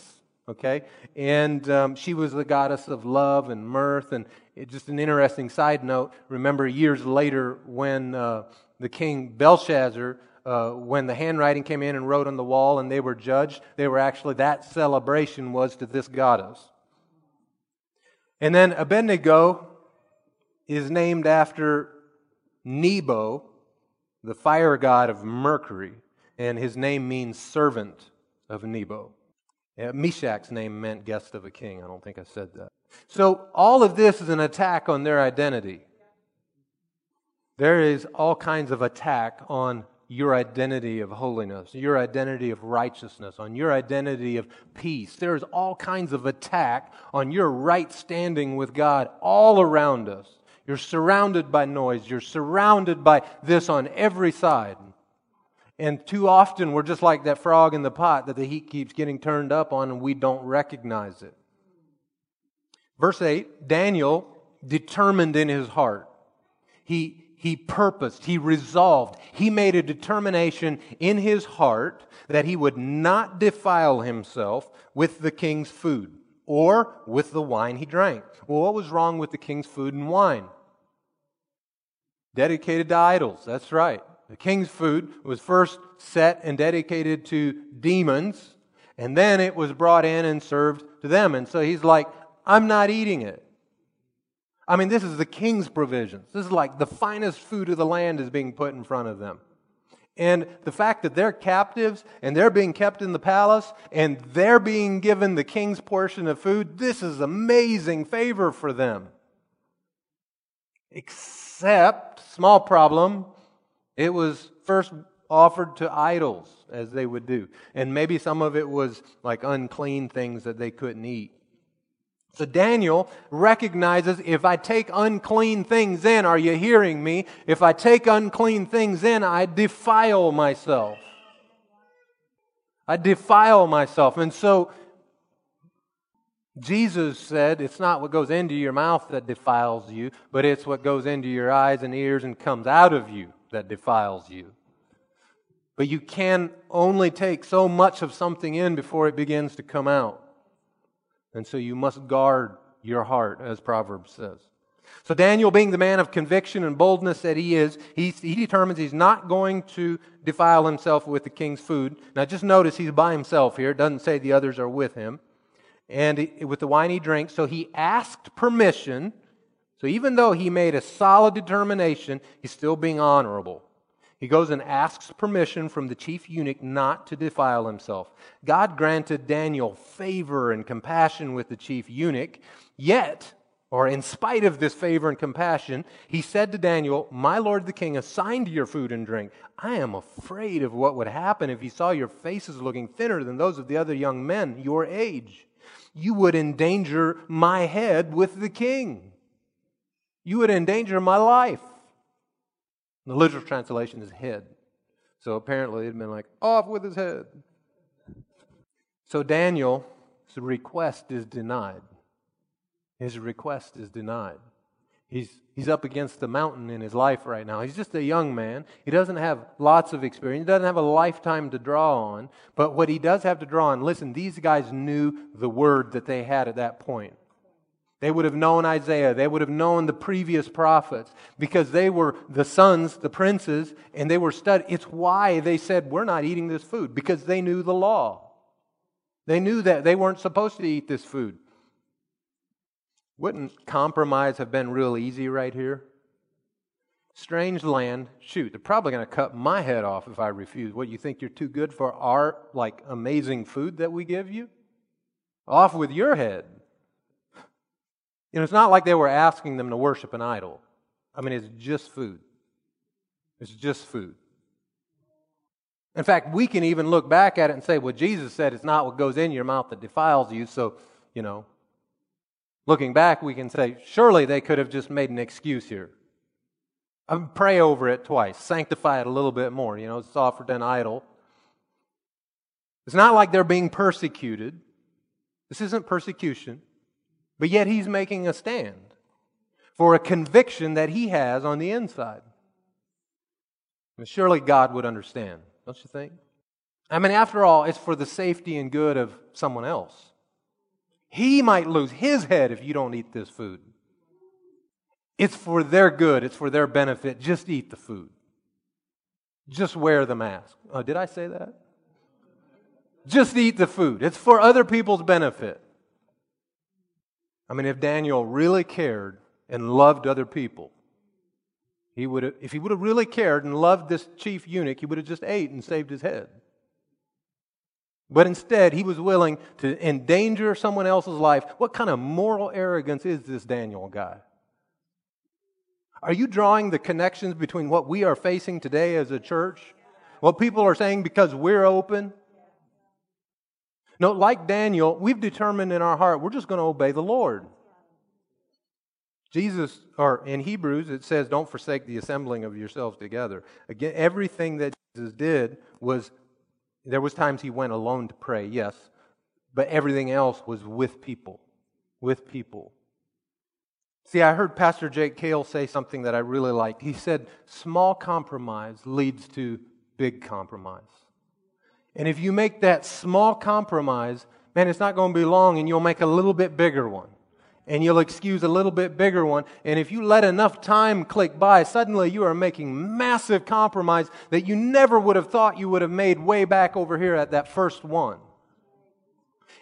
okay? And um, she was the goddess of love and mirth. And it, just an interesting side note remember years later when uh, the king Belshazzar uh, when the handwriting came in and wrote on the wall and they were judged, they were actually, that celebration was to this goddess. And then Abednego is named after Nebo, the fire god of Mercury, and his name means servant of Nebo. Yeah, Meshach's name meant guest of a king. I don't think I said that. So all of this is an attack on their identity. There is all kinds of attack on your identity of holiness, your identity of righteousness, on your identity of peace. There's all kinds of attack on your right standing with God all around us. You're surrounded by noise. You're surrounded by this on every side. And too often we're just like that frog in the pot that the heat keeps getting turned up on and we don't recognize it. Verse 8 Daniel determined in his heart. He, he purposed, he resolved, he made a determination in his heart that he would not defile himself with the king's food or with the wine he drank. Well, what was wrong with the king's food and wine? Dedicated to idols, that's right. The king's food was first set and dedicated to demons, and then it was brought in and served to them. And so he's like, I'm not eating it. I mean, this is the king's provisions. This is like the finest food of the land is being put in front of them. And the fact that they're captives and they're being kept in the palace and they're being given the king's portion of food, this is amazing favor for them. Except, small problem, it was first offered to idols, as they would do. And maybe some of it was like unclean things that they couldn't eat. So Daniel recognizes if I take unclean things in, are you hearing me? If I take unclean things in, I defile myself. I defile myself. And so Jesus said, It's not what goes into your mouth that defiles you, but it's what goes into your eyes and ears and comes out of you that defiles you. But you can only take so much of something in before it begins to come out. And so you must guard your heart, as Proverbs says. So Daniel, being the man of conviction and boldness that he is, he, he determines he's not going to defile himself with the king's food. Now just notice he's by himself here. It doesn't say the others are with him. And he, with the wine he drinks. So he asked permission. So even though he made a solid determination, he's still being honorable. He goes and asks permission from the chief eunuch not to defile himself. God granted Daniel favor and compassion with the chief eunuch, yet, or in spite of this favor and compassion, he said to Daniel, My lord the king assigned your food and drink. I am afraid of what would happen if he saw your faces looking thinner than those of the other young men your age. You would endanger my head with the king. You would endanger my life. The literal translation is head. So apparently it'd been like, off with his head. So Daniel's request is denied. His request is denied. He's, he's up against the mountain in his life right now. He's just a young man. He doesn't have lots of experience. He doesn't have a lifetime to draw on. But what he does have to draw on, listen, these guys knew the word that they had at that point. They would have known Isaiah. They would have known the previous prophets because they were the sons, the princes, and they were studied. It's why they said, We're not eating this food because they knew the law. They knew that they weren't supposed to eat this food. Wouldn't compromise have been real easy right here? Strange land, shoot, they're probably going to cut my head off if I refuse. What, you think you're too good for our, like, amazing food that we give you? Off with your head. It's not like they were asking them to worship an idol. I mean, it's just food. It's just food. In fact, we can even look back at it and say, well, Jesus said it's not what goes in your mouth that defiles you. So, you know, looking back, we can say, surely they could have just made an excuse here. I mean, pray over it twice, sanctify it a little bit more. You know, it's offered an idol. It's not like they're being persecuted. This isn't persecution. But yet he's making a stand for a conviction that he has on the inside. And surely God would understand, don't you think? I mean, after all, it's for the safety and good of someone else. He might lose his head if you don't eat this food. It's for their good, it's for their benefit. Just eat the food. Just wear the mask. Oh, did I say that? Just eat the food. It's for other people's benefit. I mean, if Daniel really cared and loved other people. He would have, if he would have really cared and loved this chief eunuch, he would have just ate and saved his head. But instead, he was willing to endanger someone else's life. What kind of moral arrogance is this Daniel guy? Are you drawing the connections between what we are facing today as a church? What people are saying because we're open? No, like Daniel, we've determined in our heart we're just going to obey the Lord. Jesus, or in Hebrews, it says, don't forsake the assembling of yourselves together. Again, everything that Jesus did was, there was times he went alone to pray, yes, but everything else was with people, with people. See, I heard Pastor Jake Kail say something that I really liked. He said, small compromise leads to big compromise. And if you make that small compromise, man, it's not going to be long and you'll make a little bit bigger one and you'll excuse a little bit bigger one. And if you let enough time click by, suddenly you are making massive compromise that you never would have thought you would have made way back over here at that first one.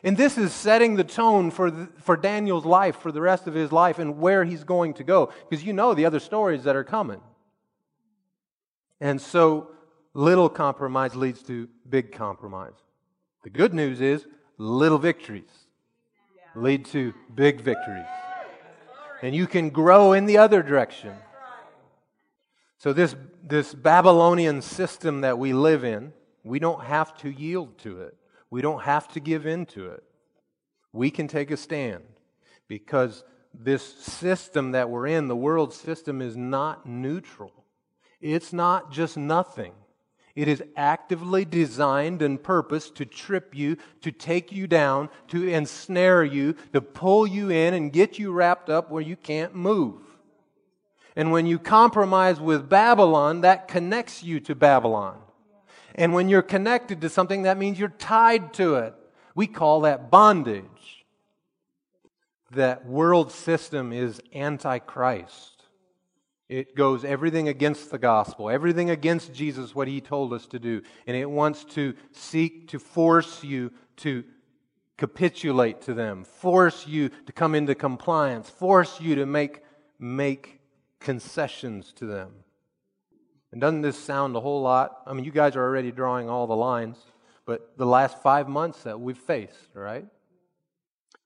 And this is setting the tone for, the, for Daniel's life, for the rest of his life, and where he's going to go. Because you know the other stories that are coming. And so, little compromise leads to big compromise. The good news is little victories lead to big victories. And you can grow in the other direction. So, this, this Babylonian system that we live in, we don't have to yield to it. We don't have to give in to it. We can take a stand because this system that we're in, the world system, is not neutral. It's not just nothing. It is actively designed and purposed to trip you, to take you down, to ensnare you, to pull you in and get you wrapped up where you can't move. And when you compromise with Babylon, that connects you to Babylon. And when you're connected to something, that means you're tied to it. We call that bondage. That world system is antichrist. It goes everything against the gospel, everything against Jesus, what he told us to do. And it wants to seek to force you to capitulate to them, force you to come into compliance, force you to make, make concessions to them. And doesn't this sound a whole lot? I mean, you guys are already drawing all the lines, but the last five months that we've faced, right?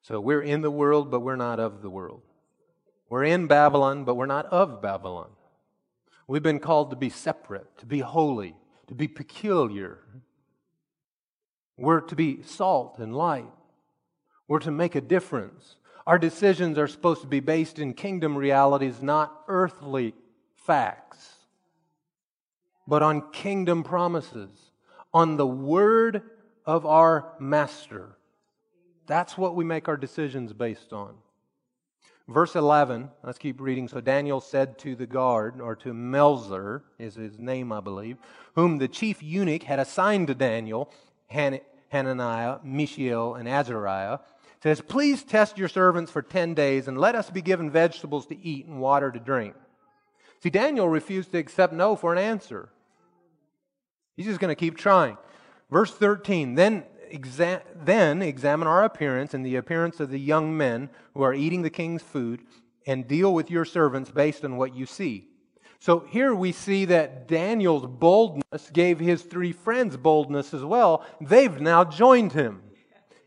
So we're in the world, but we're not of the world. We're in Babylon, but we're not of Babylon. We've been called to be separate, to be holy, to be peculiar. We're to be salt and light. We're to make a difference. Our decisions are supposed to be based in kingdom realities, not earthly facts, but on kingdom promises, on the word of our master. That's what we make our decisions based on. Verse 11, let's keep reading. So Daniel said to the guard, or to Melzar, is his name, I believe, whom the chief eunuch had assigned to Daniel, Han- Hananiah, Mishael, and Azariah, says, Please test your servants for 10 days, and let us be given vegetables to eat and water to drink. See, Daniel refused to accept no for an answer. He's just going to keep trying. Verse 13, then exa- then examine our appearance and the appearance of the young men who are eating the king's food, and deal with your servants based on what you see. So here we see that Daniel's boldness gave his three friends boldness as well. They've now joined him.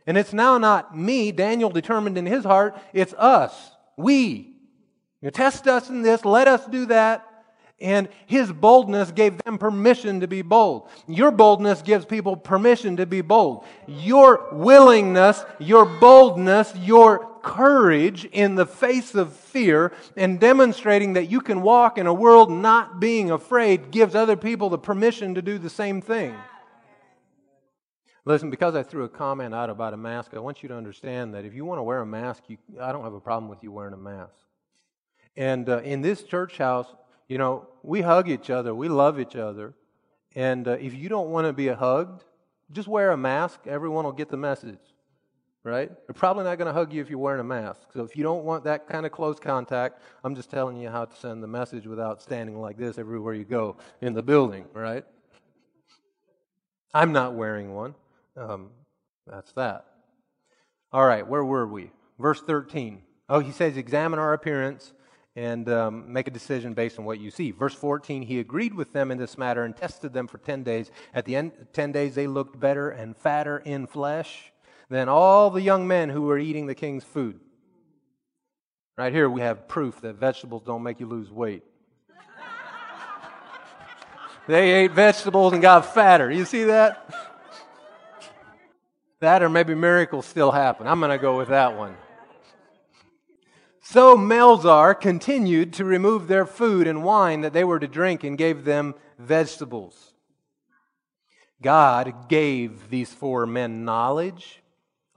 And it's now not me, Daniel determined in his heart, it's us, we. You test us in this, let us do that. And his boldness gave them permission to be bold. Your boldness gives people permission to be bold. Your willingness, your boldness, your courage in the face of fear and demonstrating that you can walk in a world not being afraid gives other people the permission to do the same thing. Listen, because I threw a comment out about a mask, I want you to understand that if you want to wear a mask, you, I don't have a problem with you wearing a mask. And uh, in this church house, you know, we hug each other, we love each other. And uh, if you don't want to be hugged, just wear a mask. Everyone will get the message, right? They're probably not going to hug you if you're wearing a mask. So if you don't want that kind of close contact, I'm just telling you how to send the message without standing like this everywhere you go in the building, right? I'm not wearing one. Um, that's that. All right, where were we? Verse 13. Oh, he says, Examine our appearance and um, make a decision based on what you see. Verse 14, he agreed with them in this matter and tested them for 10 days. At the end 10 days, they looked better and fatter in flesh than all the young men who were eating the king's food. Right here, we have proof that vegetables don't make you lose weight. they ate vegetables and got fatter. You see that? That or maybe miracles still happen. I'm going to go with that one. So Melzar continued to remove their food and wine that they were to drink and gave them vegetables. God gave these four men knowledge,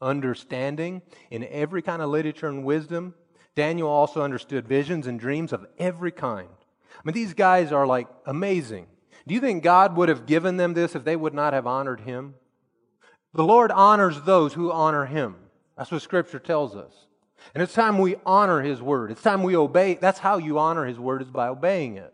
understanding in every kind of literature and wisdom. Daniel also understood visions and dreams of every kind. I mean, these guys are like amazing. Do you think God would have given them this if they would not have honored him? The Lord honors those who honor him. That's what Scripture tells us. And it's time we honor his word. It's time we obey. That's how you honor his word, is by obeying it.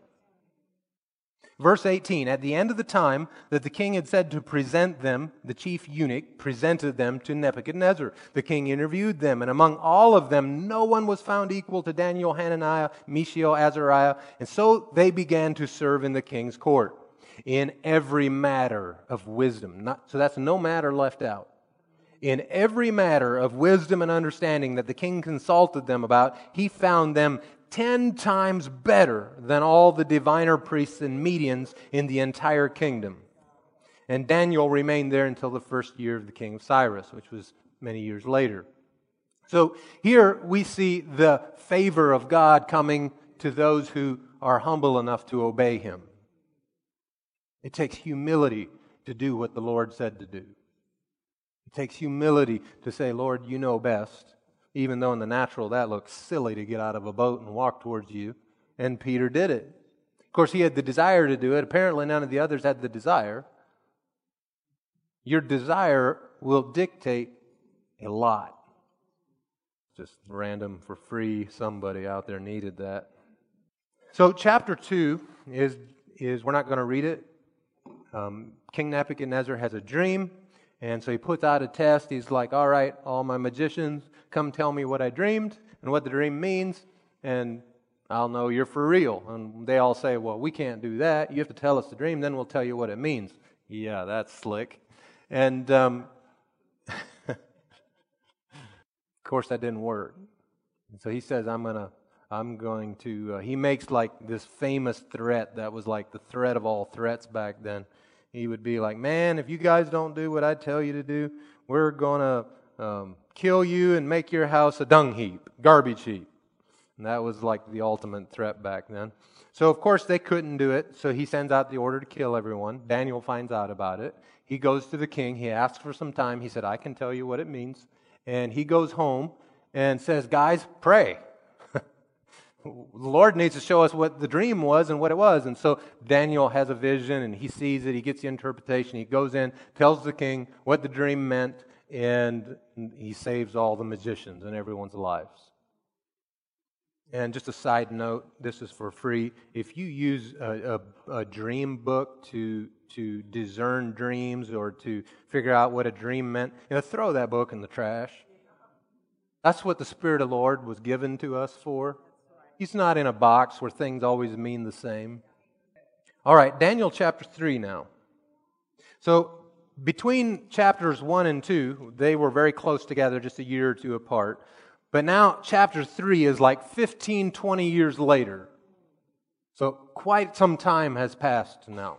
Verse 18 At the end of the time that the king had said to present them, the chief eunuch presented them to Nebuchadnezzar. The king interviewed them, and among all of them, no one was found equal to Daniel, Hananiah, Mishael, Azariah. And so they began to serve in the king's court in every matter of wisdom. Not, so that's no matter left out. In every matter of wisdom and understanding that the king consulted them about, he found them ten times better than all the diviner priests and medians in the entire kingdom. And Daniel remained there until the first year of the king of Cyrus, which was many years later. So here we see the favor of God coming to those who are humble enough to obey him. It takes humility to do what the Lord said to do. It takes humility to say, Lord, you know best, even though in the natural that looks silly to get out of a boat and walk towards you. And Peter did it. Of course, he had the desire to do it. Apparently, none of the others had the desire. Your desire will dictate a lot. Just random for free. Somebody out there needed that. So, chapter 2 is, is we're not going to read it. Um, King Nebuchadnezzar has a dream, and so he puts out a test. He's like, All right, all my magicians, come tell me what I dreamed and what the dream means, and I'll know you're for real. And they all say, Well, we can't do that. You have to tell us the dream, then we'll tell you what it means. Yeah, that's slick. And um, of course, that didn't work. And so he says, I'm going to I'm going to. Uh, he makes like this famous threat that was like the threat of all threats back then. He would be like, Man, if you guys don't do what I tell you to do, we're going to um, kill you and make your house a dung heap, garbage heap. And that was like the ultimate threat back then. So, of course, they couldn't do it. So he sends out the order to kill everyone. Daniel finds out about it. He goes to the king. He asks for some time. He said, I can tell you what it means. And he goes home and says, Guys, pray the Lord needs to show us what the dream was and what it was. And so Daniel has a vision and he sees it. He gets the interpretation. He goes in, tells the king what the dream meant, and he saves all the magicians and everyone's lives. And just a side note, this is for free. If you use a, a, a, dream book to, to discern dreams or to figure out what a dream meant, you know, throw that book in the trash. That's what the Spirit of the Lord was given to us for. He's not in a box where things always mean the same. All right, Daniel chapter 3 now. So, between chapters 1 and 2, they were very close together, just a year or two apart. But now, chapter 3 is like 15, 20 years later. So, quite some time has passed now.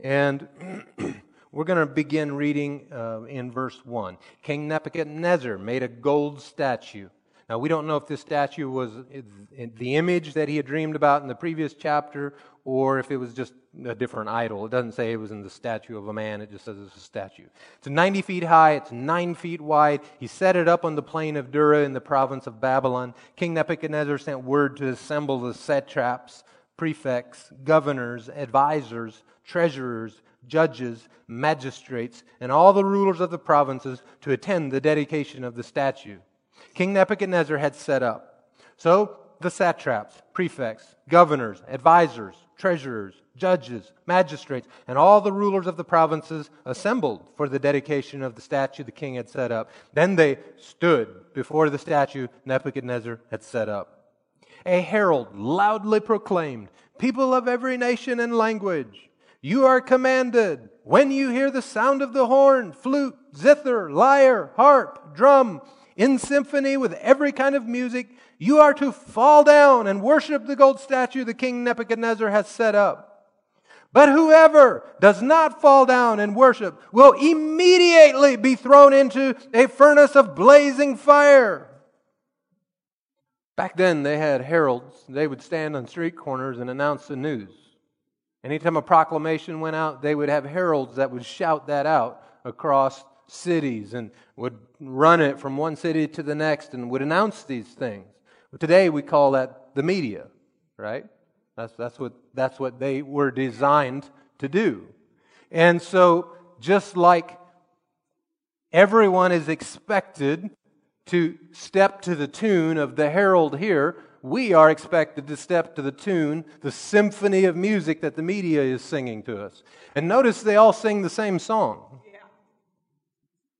And we're going to begin reading uh, in verse 1. King Nebuchadnezzar made a gold statue now, we don't know if this statue was the image that he had dreamed about in the previous chapter or if it was just a different idol. It doesn't say it was in the statue of a man, it just says it's a statue. It's 90 feet high, it's 9 feet wide. He set it up on the plain of Dura in the province of Babylon. King Nebuchadnezzar sent word to assemble the satraps, prefects, governors, advisors, treasurers, judges, magistrates, and all the rulers of the provinces to attend the dedication of the statue. King Nebuchadnezzar had set up. So the satraps, prefects, governors, advisors, treasurers, judges, magistrates, and all the rulers of the provinces assembled for the dedication of the statue the king had set up. Then they stood before the statue Nebuchadnezzar had set up. A herald loudly proclaimed, People of every nation and language, you are commanded, when you hear the sound of the horn, flute, zither, lyre, harp, drum, in symphony with every kind of music, you are to fall down and worship the gold statue the king Nebuchadnezzar has set up. But whoever does not fall down and worship will immediately be thrown into a furnace of blazing fire. Back then, they had heralds. They would stand on street corners and announce the news. Anytime a proclamation went out, they would have heralds that would shout that out across cities and would run it from one city to the next and would announce these things. Today, we call that the media, right? That's, that's, what, that's what they were designed to do. And so, just like everyone is expected to step to the tune of the herald here, we are expected to step to the tune, the symphony of music that the media is singing to us. And notice they all sing the same song.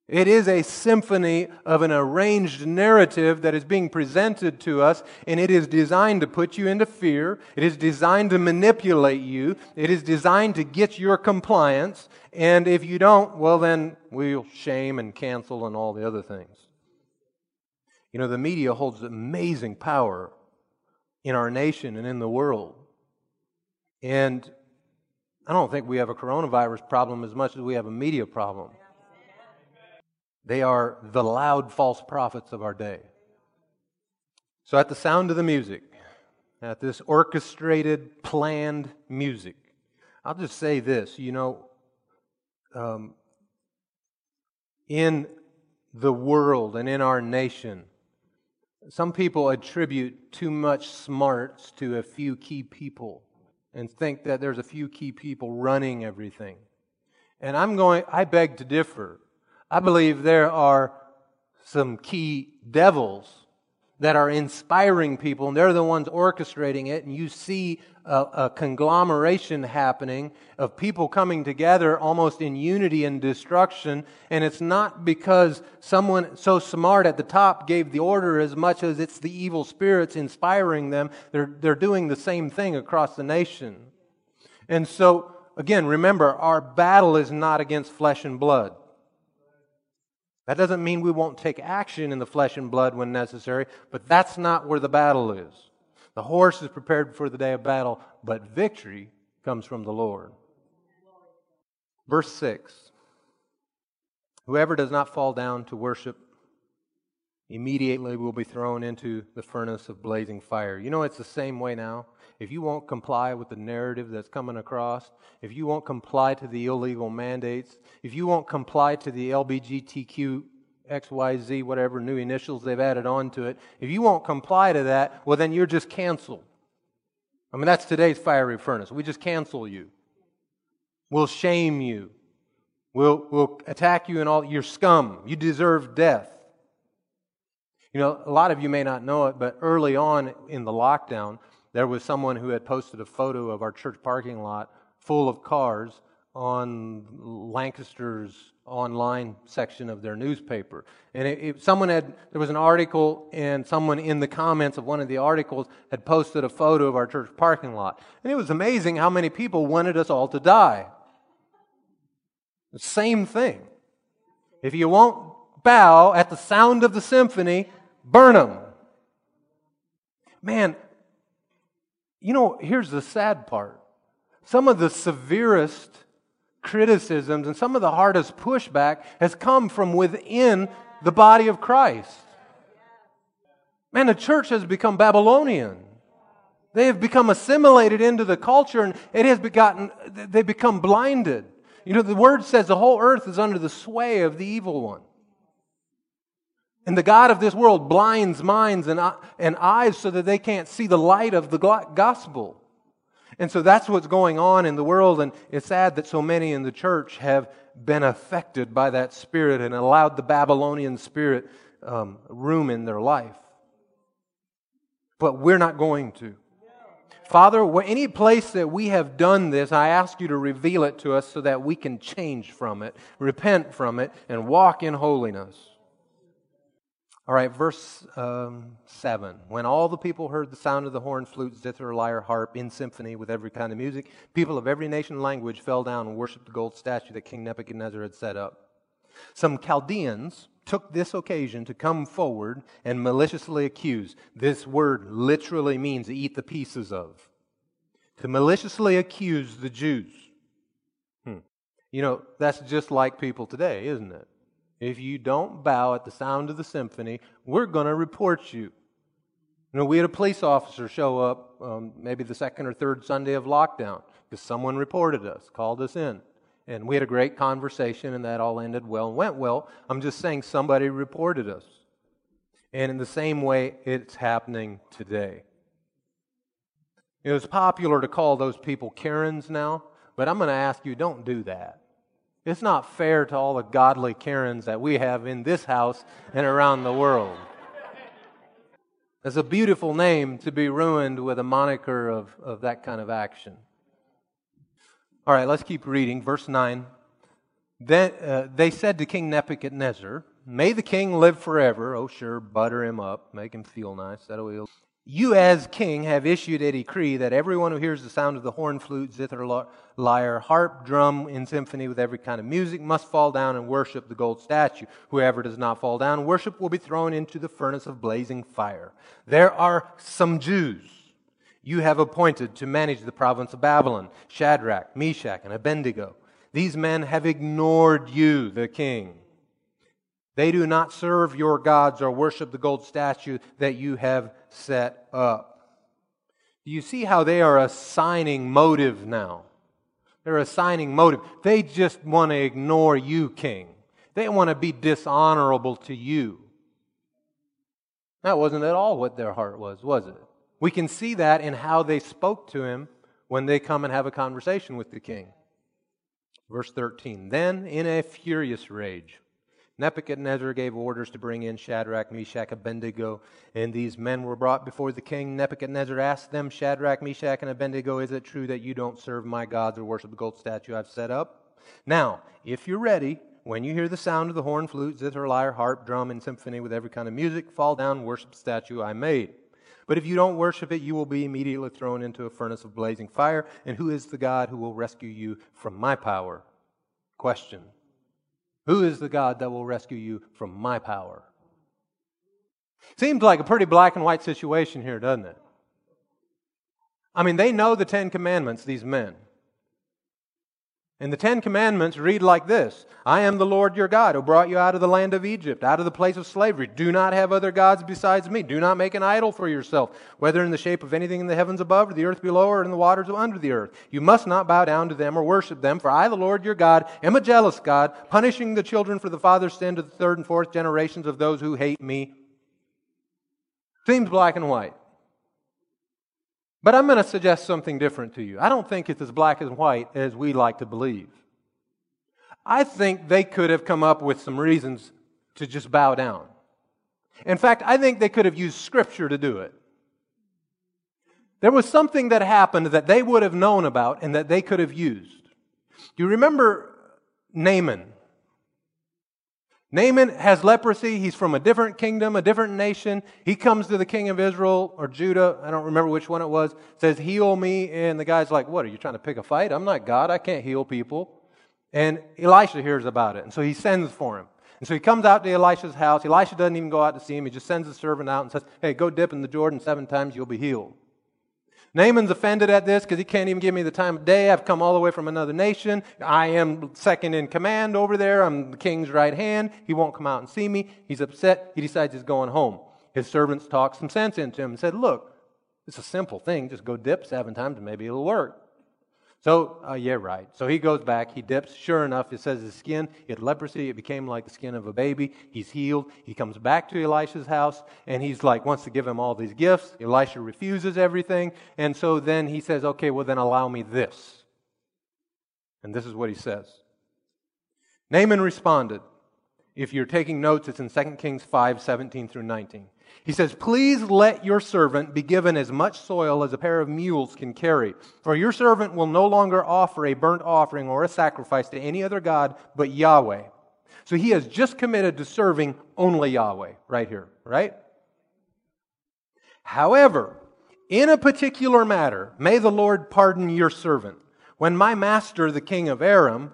It is a symphony of an arranged narrative that is being presented to us, and it is designed to put you into fear. It is designed to manipulate you. It is designed to get your compliance. And if you don't, well, then we'll shame and cancel and all the other things. You know, the media holds amazing power in our nation and in the world. And I don't think we have a coronavirus problem as much as we have a media problem. They are the loud false prophets of our day. So, at the sound of the music, at this orchestrated, planned music, I'll just say this you know, um, in the world and in our nation, some people attribute too much smarts to a few key people and think that there's a few key people running everything. And I'm going, I beg to differ. I believe there are some key devils that are inspiring people, and they're the ones orchestrating it, and you see a, a, conglomeration happening of people coming together almost in unity and destruction. And it's not because someone so smart at the top gave the order as much as it's the evil spirits inspiring them. They're, they're doing the same thing across the nation. And so, again, remember, our battle is not against flesh and blood. That doesn't mean we won't take action in the flesh and blood when necessary, but that's not where the battle is. The horse is prepared for the day of battle, but victory comes from the Lord. Verse 6 Whoever does not fall down to worship immediately will be thrown into the furnace of blazing fire. You know, it's the same way now if you won't comply with the narrative that's coming across, if you won't comply to the illegal mandates, if you won't comply to the LBGTQ XYZ, whatever new initials they've added on to it, if you won't comply to that, well, then you're just canceled. I mean, that's today's fiery furnace. We just cancel you. We'll shame you. We'll, we'll attack you and all. You're scum. You deserve death. You know, a lot of you may not know it, but early on in the lockdown, there was someone who had posted a photo of our church parking lot full of cars on Lancaster's online section of their newspaper. And it, it, someone had, there was an article, and someone in the comments of one of the articles had posted a photo of our church parking lot. And it was amazing how many people wanted us all to die. The same thing. If you won't bow at the sound of the symphony, burn them. Man, you know, here's the sad part. Some of the severest criticisms and some of the hardest pushback has come from within the body of Christ. Man, the church has become Babylonian. They have become assimilated into the culture and it has begotten, they've become blinded. You know, the word says the whole earth is under the sway of the evil one. And the God of this world blinds minds and, and eyes so that they can't see the light of the gospel. And so that's what's going on in the world. And it's sad that so many in the church have been affected by that spirit and allowed the Babylonian spirit um, room in their life. But we're not going to. Father, any place that we have done this, I ask you to reveal it to us so that we can change from it, repent from it, and walk in holiness. All right, verse um, 7. When all the people heard the sound of the horn, flute, zither, lyre, harp, in symphony with every kind of music, people of every nation and language fell down and worshiped the gold statue that King Nebuchadnezzar had set up. Some Chaldeans took this occasion to come forward and maliciously accuse. This word literally means eat the pieces of. To maliciously accuse the Jews. Hmm. You know, that's just like people today, isn't it? If you don't bow at the sound of the symphony, we're going to report you. You know, we had a police officer show up um, maybe the second or third Sunday of lockdown because someone reported us, called us in. And we had a great conversation, and that all ended well and went well. I'm just saying somebody reported us. And in the same way, it's happening today. It was popular to call those people Karens now, but I'm going to ask you don't do that. It's not fair to all the godly Karens that we have in this house and around the world. It's a beautiful name to be ruined with a moniker of, of that kind of action. All right, let's keep reading. Verse 9. Then uh, they said to King Nebuchadnezzar, May the king live forever. Oh, sure, butter him up, make him feel nice. That'll you, as king, have issued a decree that everyone who hears the sound of the horn, flute, zither, lyre, harp, drum, in symphony with every kind of music must fall down and worship the gold statue. Whoever does not fall down, worship will be thrown into the furnace of blazing fire. There are some Jews you have appointed to manage the province of Babylon Shadrach, Meshach, and Abednego. These men have ignored you, the king. They do not serve your gods or worship the gold statue that you have set up. Do you see how they are assigning motive now? They're assigning motive. They just want to ignore you, king. They want to be dishonorable to you. That wasn't at all what their heart was, was it? We can see that in how they spoke to him when they come and have a conversation with the king. Verse 13 Then, in a furious rage, Nebuchadnezzar gave orders to bring in Shadrach, Meshach, Abednego, and these men were brought before the king. Nebuchadnezzar asked them, Shadrach, Meshach, and Abednego, is it true that you don't serve my gods or worship the gold statue I've set up? Now, if you're ready, when you hear the sound of the horn, flute, zither, lyre, harp, drum, and symphony with every kind of music, fall down, worship the statue I made. But if you don't worship it, you will be immediately thrown into a furnace of blazing fire. And who is the God who will rescue you from my power? Question. Who is the God that will rescue you from my power? Seems like a pretty black and white situation here, doesn't it? I mean, they know the Ten Commandments, these men. And the Ten Commandments read like this I am the Lord your God who brought you out of the land of Egypt, out of the place of slavery. Do not have other gods besides me. Do not make an idol for yourself, whether in the shape of anything in the heavens above, or the earth below, or in the waters under the earth. You must not bow down to them or worship them, for I, the Lord your God, am a jealous God, punishing the children for the father's sin to the third and fourth generations of those who hate me. Seems black and white. But I'm going to suggest something different to you. I don't think it's as black and white as we like to believe. I think they could have come up with some reasons to just bow down. In fact, I think they could have used Scripture to do it. There was something that happened that they would have known about and that they could have used. Do you remember Naaman? Naaman has leprosy. He's from a different kingdom, a different nation. He comes to the king of Israel or Judah. I don't remember which one it was. Says, Heal me. And the guy's like, What? Are you trying to pick a fight? I'm not God. I can't heal people. And Elisha hears about it. And so he sends for him. And so he comes out to Elisha's house. Elisha doesn't even go out to see him. He just sends a servant out and says, Hey, go dip in the Jordan seven times. You'll be healed. Naaman's offended at this because he can't even give me the time of day. I've come all the way from another nation. I am second in command over there. I'm the king's right hand. He won't come out and see me. He's upset. He decides he's going home. His servants talk some sense into him and said, Look, it's a simple thing. Just go dip seven times and maybe it'll work. So, uh, yeah, right. So he goes back, he dips. Sure enough, it says his skin, had leprosy. It became like the skin of a baby. He's healed. He comes back to Elisha's house, and he's like, wants to give him all these gifts. Elisha refuses everything. And so then he says, okay, well, then allow me this. And this is what he says Naaman responded. If you're taking notes, it's in 2 Kings 5 17 through 19. He says, Please let your servant be given as much soil as a pair of mules can carry. For your servant will no longer offer a burnt offering or a sacrifice to any other God but Yahweh. So he has just committed to serving only Yahweh right here, right? However, in a particular matter, may the Lord pardon your servant. When my master, the king of Aram,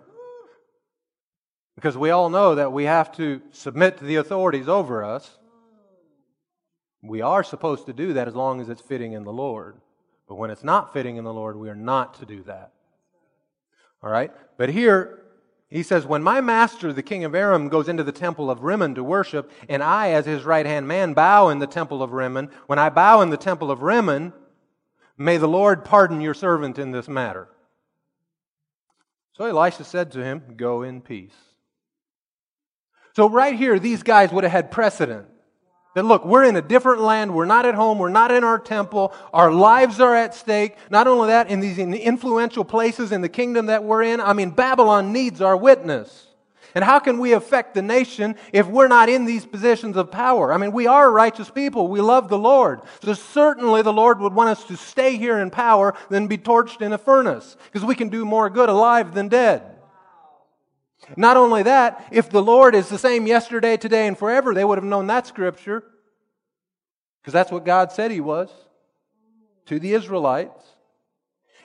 because we all know that we have to submit to the authorities over us, we are supposed to do that as long as it's fitting in the Lord. But when it's not fitting in the Lord, we are not to do that. All right? But here, he says, When my master, the king of Aram, goes into the temple of Rimmon to worship, and I, as his right hand man, bow in the temple of Rimmon, when I bow in the temple of Rimmon, may the Lord pardon your servant in this matter. So Elisha said to him, Go in peace. So, right here, these guys would have had precedent. That look, we're in a different land. We're not at home. We're not in our temple. Our lives are at stake. Not only that, in these influential places in the kingdom that we're in, I mean, Babylon needs our witness. And how can we affect the nation if we're not in these positions of power? I mean, we are righteous people. We love the Lord. So certainly the Lord would want us to stay here in power than be torched in a furnace because we can do more good alive than dead. Not only that, if the Lord is the same yesterday, today, and forever, they would have known that scripture because that's what God said He was to the Israelites.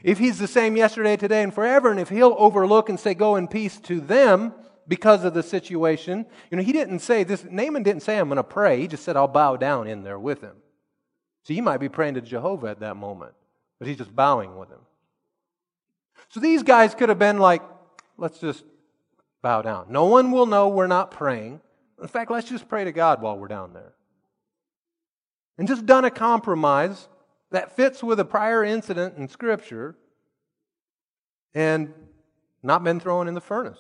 If He's the same yesterday, today, and forever, and if He'll overlook and say, Go in peace to them because of the situation, you know, He didn't say this, Naaman didn't say, I'm going to pray. He just said, I'll bow down in there with him. So he might be praying to Jehovah at that moment, but he's just bowing with him. So these guys could have been like, let's just bow down. No one will know we're not praying. In fact, let's just pray to God while we're down there. And just done a compromise that fits with a prior incident in Scripture and not been thrown in the furnace.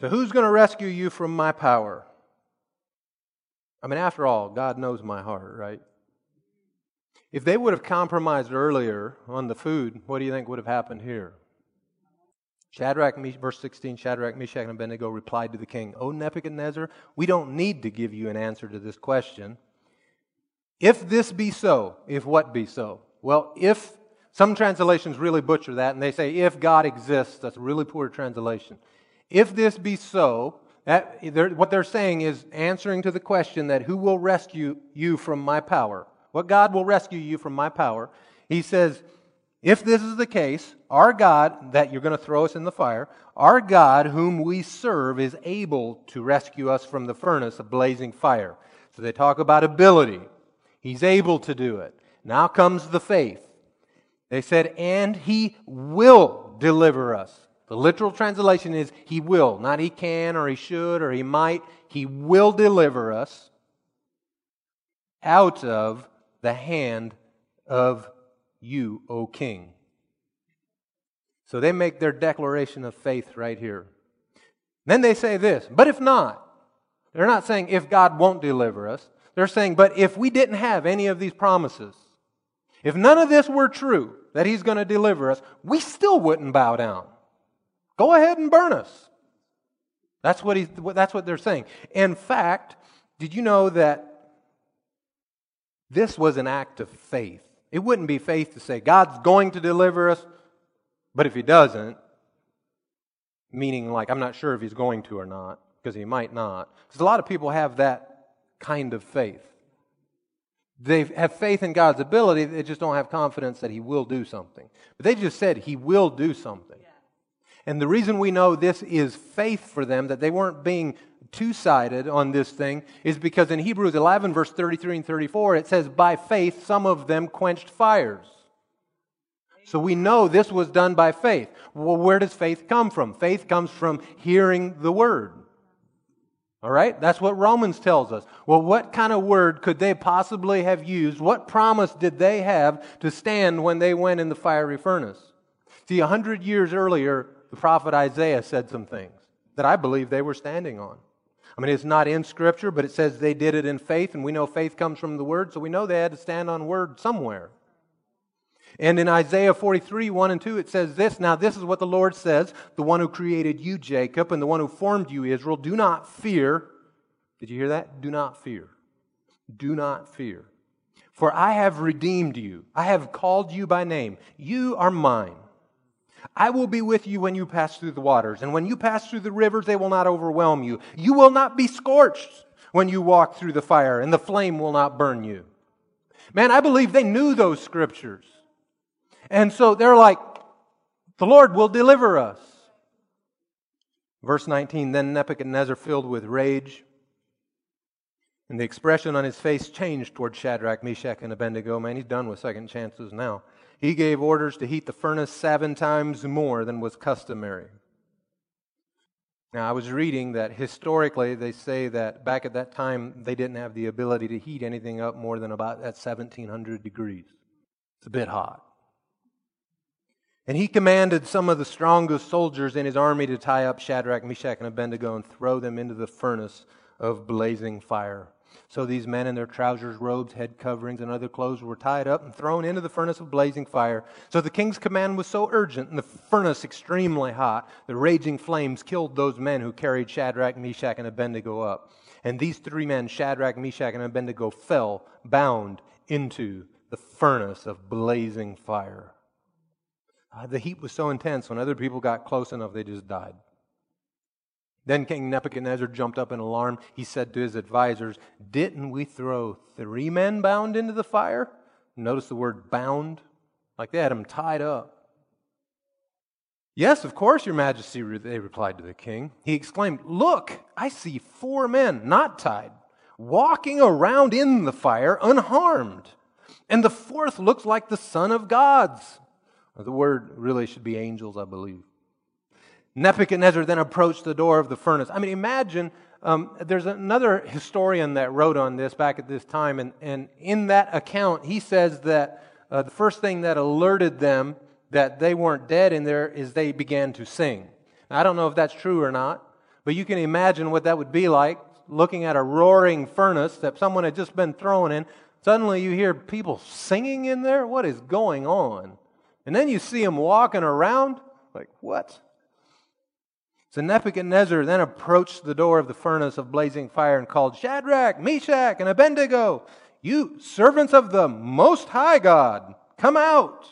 So, who's going to rescue you from my power? I mean, after all, God knows my heart, right? If they would have compromised earlier on the food, what do you think would have happened here? Shadrach, verse 16, Shadrach, Meshach, and Abednego replied to the king, O Nebuchadnezzar, we don't need to give you an answer to this question. If this be so, if what be so? Well, if, some translations really butcher that and they say, if God exists, that's a really poor translation. If this be so, that, they're, what they're saying is answering to the question that who will rescue you from my power? What God will rescue you from my power? He says, if this is the case, our God, that you're going to throw us in the fire, our God, whom we serve, is able to rescue us from the furnace of blazing fire. So they talk about ability. He's able to do it. Now comes the faith. They said, and he will deliver us. The literal translation is he will, not he can or he should or he might. He will deliver us out of the hand of you, O king. So they make their declaration of faith right here. Then they say this, but if not, they're not saying if God won't deliver us. They're saying, but if we didn't have any of these promises, if none of this were true, that He's going to deliver us, we still wouldn't bow down. Go ahead and burn us. That's what, he, that's what they're saying. In fact, did you know that this was an act of faith? It wouldn't be faith to say, God's going to deliver us, but if He doesn't, meaning like, I'm not sure if He's going to or not, because He might not. Because a lot of people have that kind of faith. They have faith in God's ability, they just don't have confidence that He will do something. But they just said He will do something. And the reason we know this is faith for them, that they weren't being two sided on this thing is because in Hebrews 11, verse 33 and 34, it says, By faith, some of them quenched fires. So we know this was done by faith. Well, where does faith come from? Faith comes from hearing the word. All right? That's what Romans tells us. Well, what kind of word could they possibly have used? What promise did they have to stand when they went in the fiery furnace? See, a hundred years earlier, the prophet Isaiah said some things that I believe they were standing on. I mean, it's not in Scripture, but it says they did it in faith, and we know faith comes from the Word, so we know they had to stand on Word somewhere. And in Isaiah 43, 1 and 2, it says this Now, this is what the Lord says the one who created you, Jacob, and the one who formed you, Israel. Do not fear. Did you hear that? Do not fear. Do not fear. For I have redeemed you, I have called you by name. You are mine. I will be with you when you pass through the waters, and when you pass through the rivers, they will not overwhelm you. You will not be scorched when you walk through the fire, and the flame will not burn you. Man, I believe they knew those scriptures. And so they're like, the Lord will deliver us. Verse 19 Then Nebuchadnezzar, filled with rage, and the expression on his face changed toward Shadrach, Meshach, and Abednego. Man, he's done with second chances now. He gave orders to heat the furnace seven times more than was customary. Now, I was reading that historically they say that back at that time they didn't have the ability to heat anything up more than about at 1700 degrees. It's a bit hot. And he commanded some of the strongest soldiers in his army to tie up Shadrach, Meshach, and Abednego and throw them into the furnace of blazing fire. So these men in their trousers, robes, head coverings, and other clothes were tied up and thrown into the furnace of blazing fire. So the king's command was so urgent and the furnace extremely hot, the raging flames killed those men who carried Shadrach, Meshach, and Abednego up. And these three men, Shadrach, Meshach, and Abednego, fell bound into the furnace of blazing fire. Uh, the heat was so intense, when other people got close enough, they just died. Then King Nebuchadnezzar jumped up in alarm. He said to his advisors, Didn't we throw three men bound into the fire? Notice the word bound, like they had them tied up. Yes, of course, Your Majesty, they replied to the king. He exclaimed, Look, I see four men, not tied, walking around in the fire unharmed. And the fourth looks like the Son of God's. The word really should be angels, I believe. Nebuchadnezzar then approached the door of the furnace. I mean, imagine um, there's another historian that wrote on this back at this time, and, and in that account, he says that uh, the first thing that alerted them that they weren't dead in there is they began to sing. Now, I don't know if that's true or not, but you can imagine what that would be like looking at a roaring furnace that someone had just been thrown in. Suddenly you hear people singing in there. What is going on? And then you see them walking around. Like, what? So Nebuchadnezzar then approached the door of the furnace of blazing fire and called, Shadrach, Meshach, and Abednego, you servants of the Most High God, come out.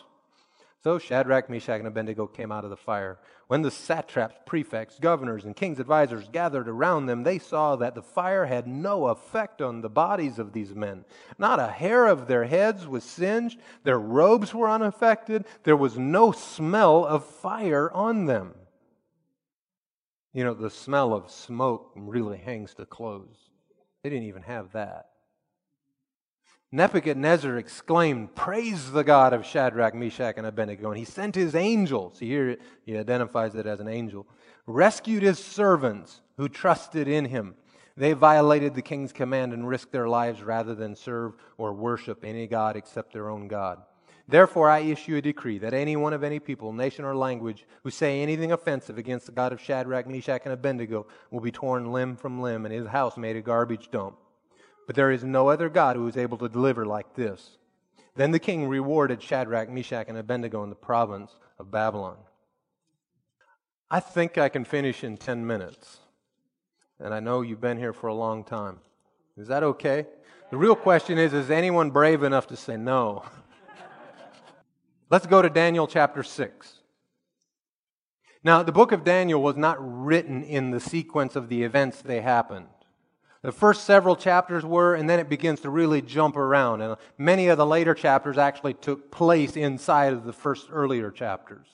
So Shadrach, Meshach, and Abednego came out of the fire. When the satraps, prefects, governors, and king's advisors gathered around them, they saw that the fire had no effect on the bodies of these men. Not a hair of their heads was singed, their robes were unaffected, there was no smell of fire on them. You know, the smell of smoke really hangs to clothes. They didn't even have that. Nebuchadnezzar exclaimed, Praise the God of Shadrach, Meshach, and Abednego. And he sent his angels, see here he identifies it as an angel, rescued his servants who trusted in him. They violated the king's command and risked their lives rather than serve or worship any God except their own God. Therefore, I issue a decree that anyone of any people, nation, or language who say anything offensive against the God of Shadrach, Meshach, and Abednego will be torn limb from limb and his house made a garbage dump. But there is no other God who is able to deliver like this. Then the king rewarded Shadrach, Meshach, and Abednego in the province of Babylon. I think I can finish in 10 minutes. And I know you've been here for a long time. Is that okay? The real question is is anyone brave enough to say no? Let's go to Daniel chapter 6. Now, the book of Daniel was not written in the sequence of the events they happened. The first several chapters were, and then it begins to really jump around. And many of the later chapters actually took place inside of the first earlier chapters.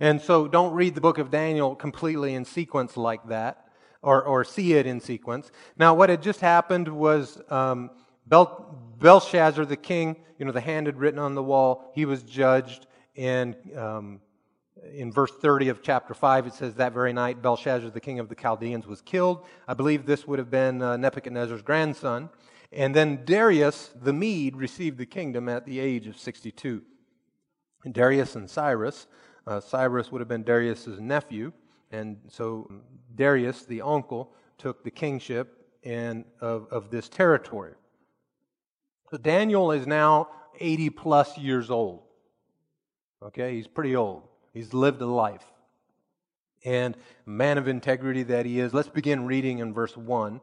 And so don't read the book of Daniel completely in sequence like that, or, or see it in sequence. Now, what had just happened was um, Bel- Belshazzar, the king, you know, the hand had written on the wall, he was judged. And um, in verse 30 of chapter 5, it says, That very night, Belshazzar, the king of the Chaldeans, was killed. I believe this would have been uh, Nebuchadnezzar's grandson. And then Darius the Mede received the kingdom at the age of 62. And Darius and Cyrus, uh, Cyrus would have been Darius's nephew. And so Darius, the uncle, took the kingship and of, of this territory. So Daniel is now 80 plus years old. Okay, he's pretty old. He's lived a life. And man of integrity that he is. Let's begin reading in verse 1.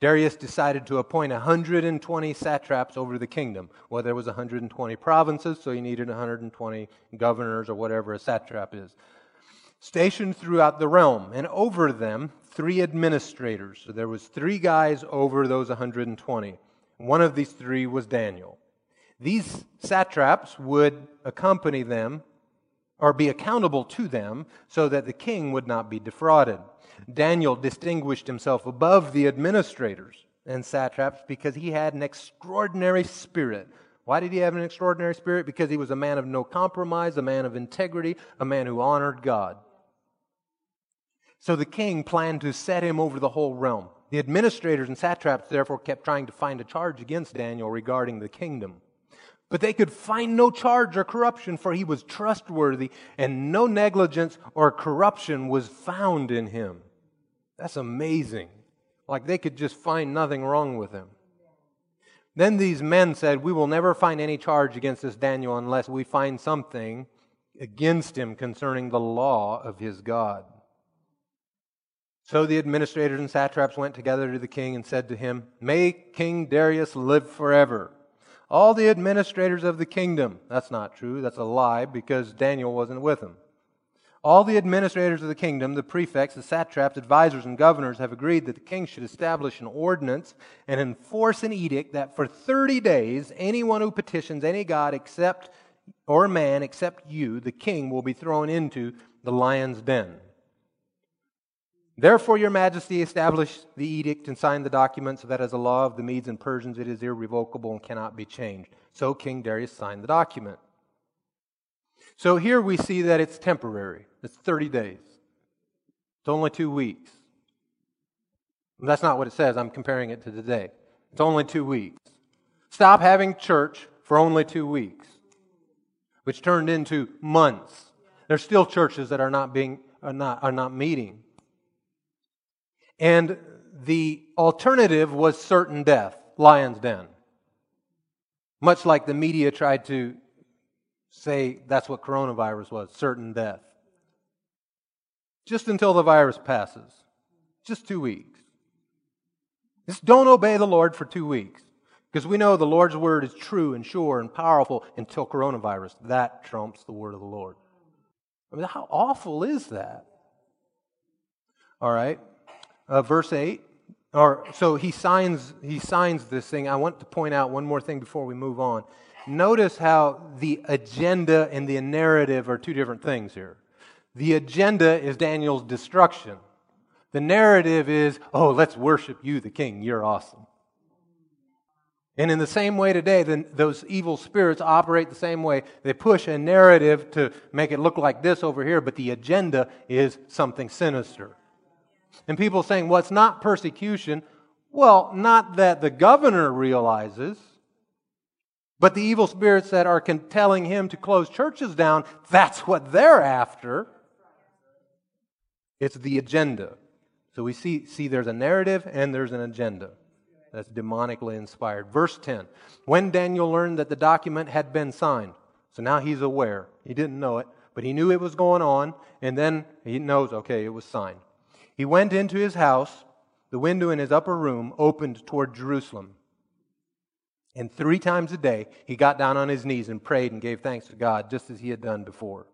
Darius decided to appoint 120 satraps over the kingdom. Well, there was 120 provinces, so he needed 120 governors or whatever a satrap is. Stationed throughout the realm, and over them three administrators. So there was three guys over those 120. One of these three was Daniel. These satraps would accompany them or be accountable to them so that the king would not be defrauded. Daniel distinguished himself above the administrators and satraps because he had an extraordinary spirit. Why did he have an extraordinary spirit? Because he was a man of no compromise, a man of integrity, a man who honored God. So the king planned to set him over the whole realm. The administrators and satraps therefore kept trying to find a charge against Daniel regarding the kingdom. But they could find no charge or corruption, for he was trustworthy, and no negligence or corruption was found in him. That's amazing. Like they could just find nothing wrong with him. Then these men said, We will never find any charge against this Daniel unless we find something against him concerning the law of his God. So the administrators and satraps went together to the king and said to him, May King Darius live forever. All the administrators of the kingdom. That's not true. That's a lie because Daniel wasn't with them. All the administrators of the kingdom, the prefects, the satraps, advisors, and governors have agreed that the king should establish an ordinance and enforce an edict that for 30 days, anyone who petitions any god except or man except you, the king, will be thrown into the lion's den. Therefore, your majesty establish the edict and sign the document so that as a law of the Medes and Persians it is irrevocable and cannot be changed. So King Darius signed the document. So here we see that it's temporary. It's 30 days. It's only two weeks. That's not what it says. I'm comparing it to today. It's only two weeks. Stop having church for only two weeks, which turned into months. There's still churches that are not being are not, are not meeting. And the alternative was certain death, lion's den. Much like the media tried to say that's what coronavirus was certain death. Just until the virus passes. Just two weeks. Just don't obey the Lord for two weeks. Because we know the Lord's word is true and sure and powerful until coronavirus. That trumps the word of the Lord. I mean, how awful is that? All right. Uh, verse 8. Or, so he signs, he signs this thing. I want to point out one more thing before we move on. Notice how the agenda and the narrative are two different things here. The agenda is Daniel's destruction. The narrative is, oh, let's worship you, the king. You're awesome. And in the same way today, then those evil spirits operate the same way. They push a narrative to make it look like this over here, but the agenda is something sinister. And people saying, well, it's not persecution. Well, not that the governor realizes, but the evil spirits that are telling him to close churches down, that's what they're after. It's the agenda. So we see, see there's a narrative and there's an agenda that's demonically inspired. Verse 10 When Daniel learned that the document had been signed, so now he's aware. He didn't know it, but he knew it was going on, and then he knows, okay, it was signed. He went into his house. The window in his upper room opened toward Jerusalem. And three times a day, he got down on his knees and prayed and gave thanks to God, just as he had done before.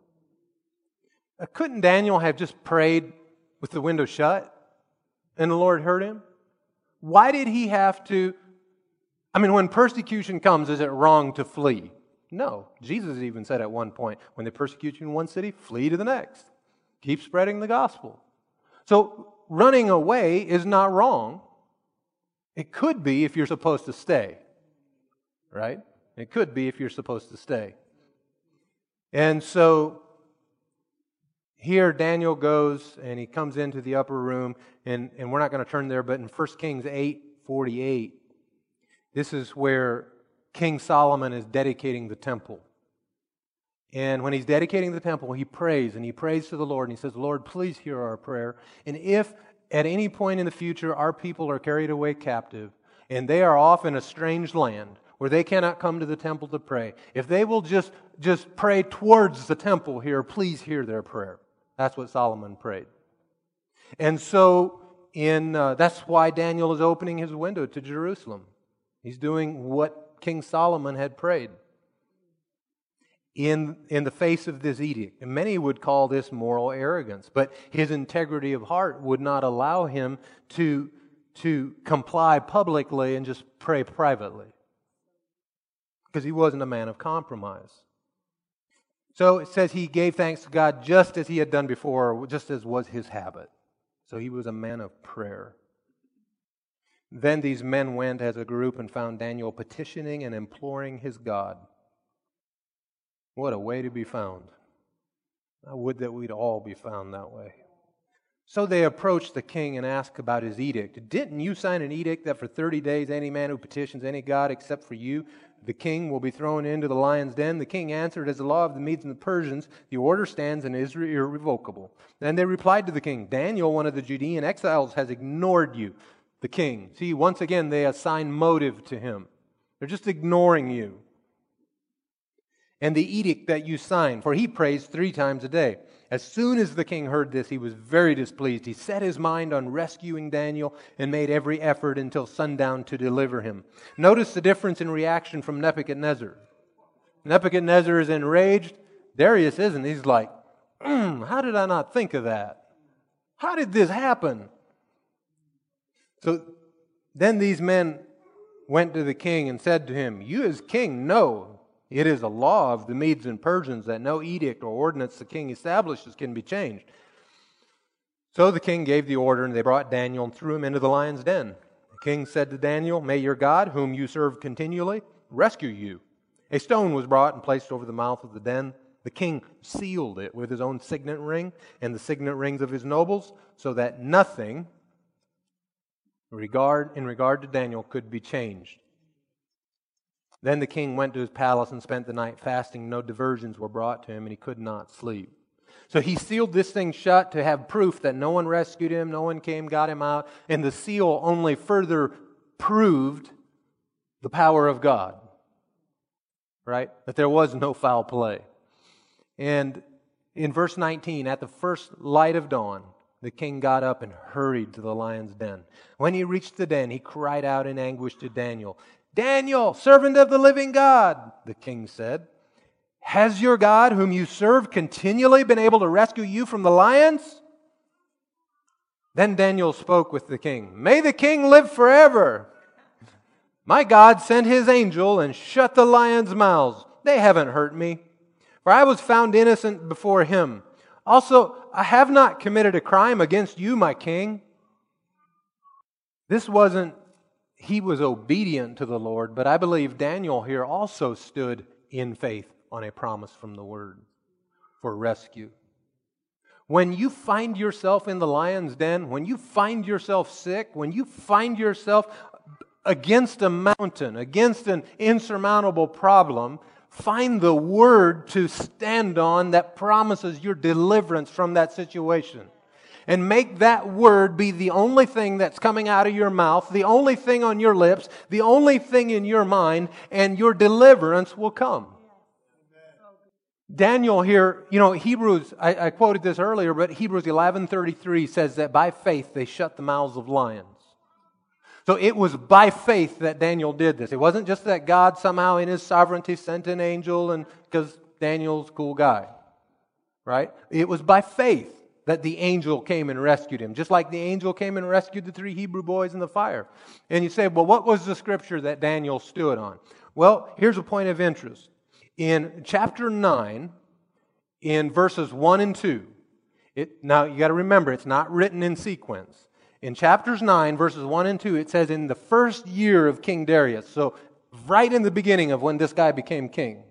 Uh, couldn't Daniel have just prayed with the window shut and the Lord heard him? Why did he have to? I mean, when persecution comes, is it wrong to flee? No. Jesus even said at one point, when they persecute you in one city, flee to the next. Keep spreading the gospel. So running away is not wrong. It could be if you're supposed to stay, right? It could be if you're supposed to stay. And so here Daniel goes and he comes into the upper room, and, and we're not going to turn there, but in 1 Kings 8 48, this is where King Solomon is dedicating the temple. And when he's dedicating the temple, he prays and he prays to the Lord and he says, Lord, please hear our prayer. And if at any point in the future our people are carried away captive and they are off in a strange land where they cannot come to the temple to pray, if they will just, just pray towards the temple here, please hear their prayer. That's what Solomon prayed. And so in, uh, that's why Daniel is opening his window to Jerusalem. He's doing what King Solomon had prayed in, in the face of this edict. And many would call this moral arrogance, but his integrity of heart would not allow him to, to comply publicly and just pray privately because he wasn't a man of compromise. So it says he gave thanks to God just as he had done before, just as was his habit. So he was a man of prayer. Then these men went as a group and found Daniel petitioning and imploring his God. What a way to be found. I would that we'd all be found that way. So they approached the king and asked about his edict. Didn't you sign an edict that for 30 days any man who petitions any god except for you, the king, will be thrown into the lion's den? The king answered, As the law of the Medes and the Persians, the order stands and is irrevocable. Then they replied to the king, Daniel, one of the Judean exiles, has ignored you the king. See, once again, they assign motive to him. They're just ignoring you. And the edict that you signed, for he prays three times a day. As soon as the king heard this, he was very displeased. He set his mind on rescuing Daniel and made every effort until sundown to deliver him. Notice the difference in reaction from Nebuchadnezzar. Nebuchadnezzar is enraged. Darius isn't. He's like, mm, How did I not think of that? How did this happen? So then these men went to the king and said to him, You as king know it is a law of the Medes and Persians that no edict or ordinance the king establishes can be changed. So the king gave the order, and they brought Daniel and threw him into the lion's den. The king said to Daniel, May your God, whom you serve continually, rescue you. A stone was brought and placed over the mouth of the den. The king sealed it with his own signet ring and the signet rings of his nobles, so that nothing regard, in regard to Daniel could be changed. Then the king went to his palace and spent the night fasting. No diversions were brought to him, and he could not sleep. So he sealed this thing shut to have proof that no one rescued him, no one came, got him out, and the seal only further proved the power of God. Right? That there was no foul play. And in verse 19, at the first light of dawn, the king got up and hurried to the lion's den. When he reached the den, he cried out in anguish to Daniel. Daniel, servant of the living God, the king said, Has your God, whom you serve, continually been able to rescue you from the lions? Then Daniel spoke with the king. May the king live forever. My God sent his angel and shut the lions' mouths. They haven't hurt me, for I was found innocent before him. Also, I have not committed a crime against you, my king. This wasn't, he was obedient to the Lord, but I believe Daniel here also stood in faith on a promise from the Word for rescue. When you find yourself in the lion's den, when you find yourself sick, when you find yourself against a mountain, against an insurmountable problem, find the word to stand on that promises your deliverance from that situation. And make that word be the only thing that's coming out of your mouth, the only thing on your lips, the only thing in your mind, and your deliverance will come. Daniel here, you know, Hebrews, I, I quoted this earlier, but Hebrews 11.33 says that by faith they shut the mouths of lions. So it was by faith that Daniel did this. It wasn't just that God somehow in his sovereignty sent an angel and because Daniel's cool guy. Right? It was by faith that the angel came and rescued him, just like the angel came and rescued the three Hebrew boys in the fire. And you say, well, what was the scripture that Daniel stood on? Well, here's a point of interest. In chapter 9, in verses 1 and 2, it, now you got to remember, it's not written in sequence. In chapters 9, verses 1 and 2, it says, In the first year of King Darius, so right in the beginning of when this guy became king,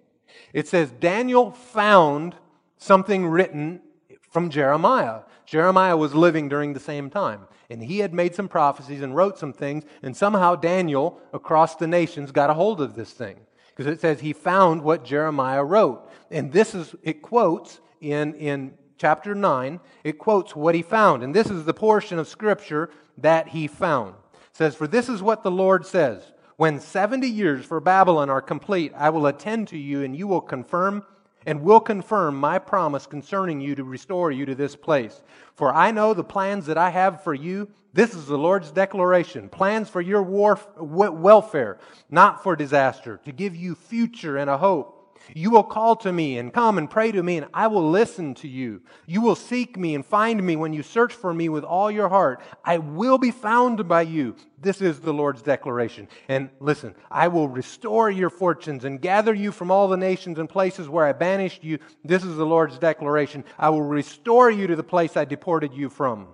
it says, Daniel found something written from Jeremiah. Jeremiah was living during the same time, and he had made some prophecies and wrote some things, and somehow Daniel, across the nations, got a hold of this thing. Because it says he found what Jeremiah wrote. And this is, it quotes in, in chapter 9, it quotes what he found. And this is the portion of Scripture that he found. It says, For this is what the Lord says When 70 years for Babylon are complete, I will attend to you, and you will confirm and will confirm my promise concerning you to restore you to this place. For I know the plans that I have for you. This is the Lord's declaration plans for your war, welfare, not for disaster, to give you future and a hope. You will call to me and come and pray to me, and I will listen to you. You will seek me and find me when you search for me with all your heart. I will be found by you. This is the Lord's declaration. And listen, I will restore your fortunes and gather you from all the nations and places where I banished you. This is the Lord's declaration. I will restore you to the place I deported you from.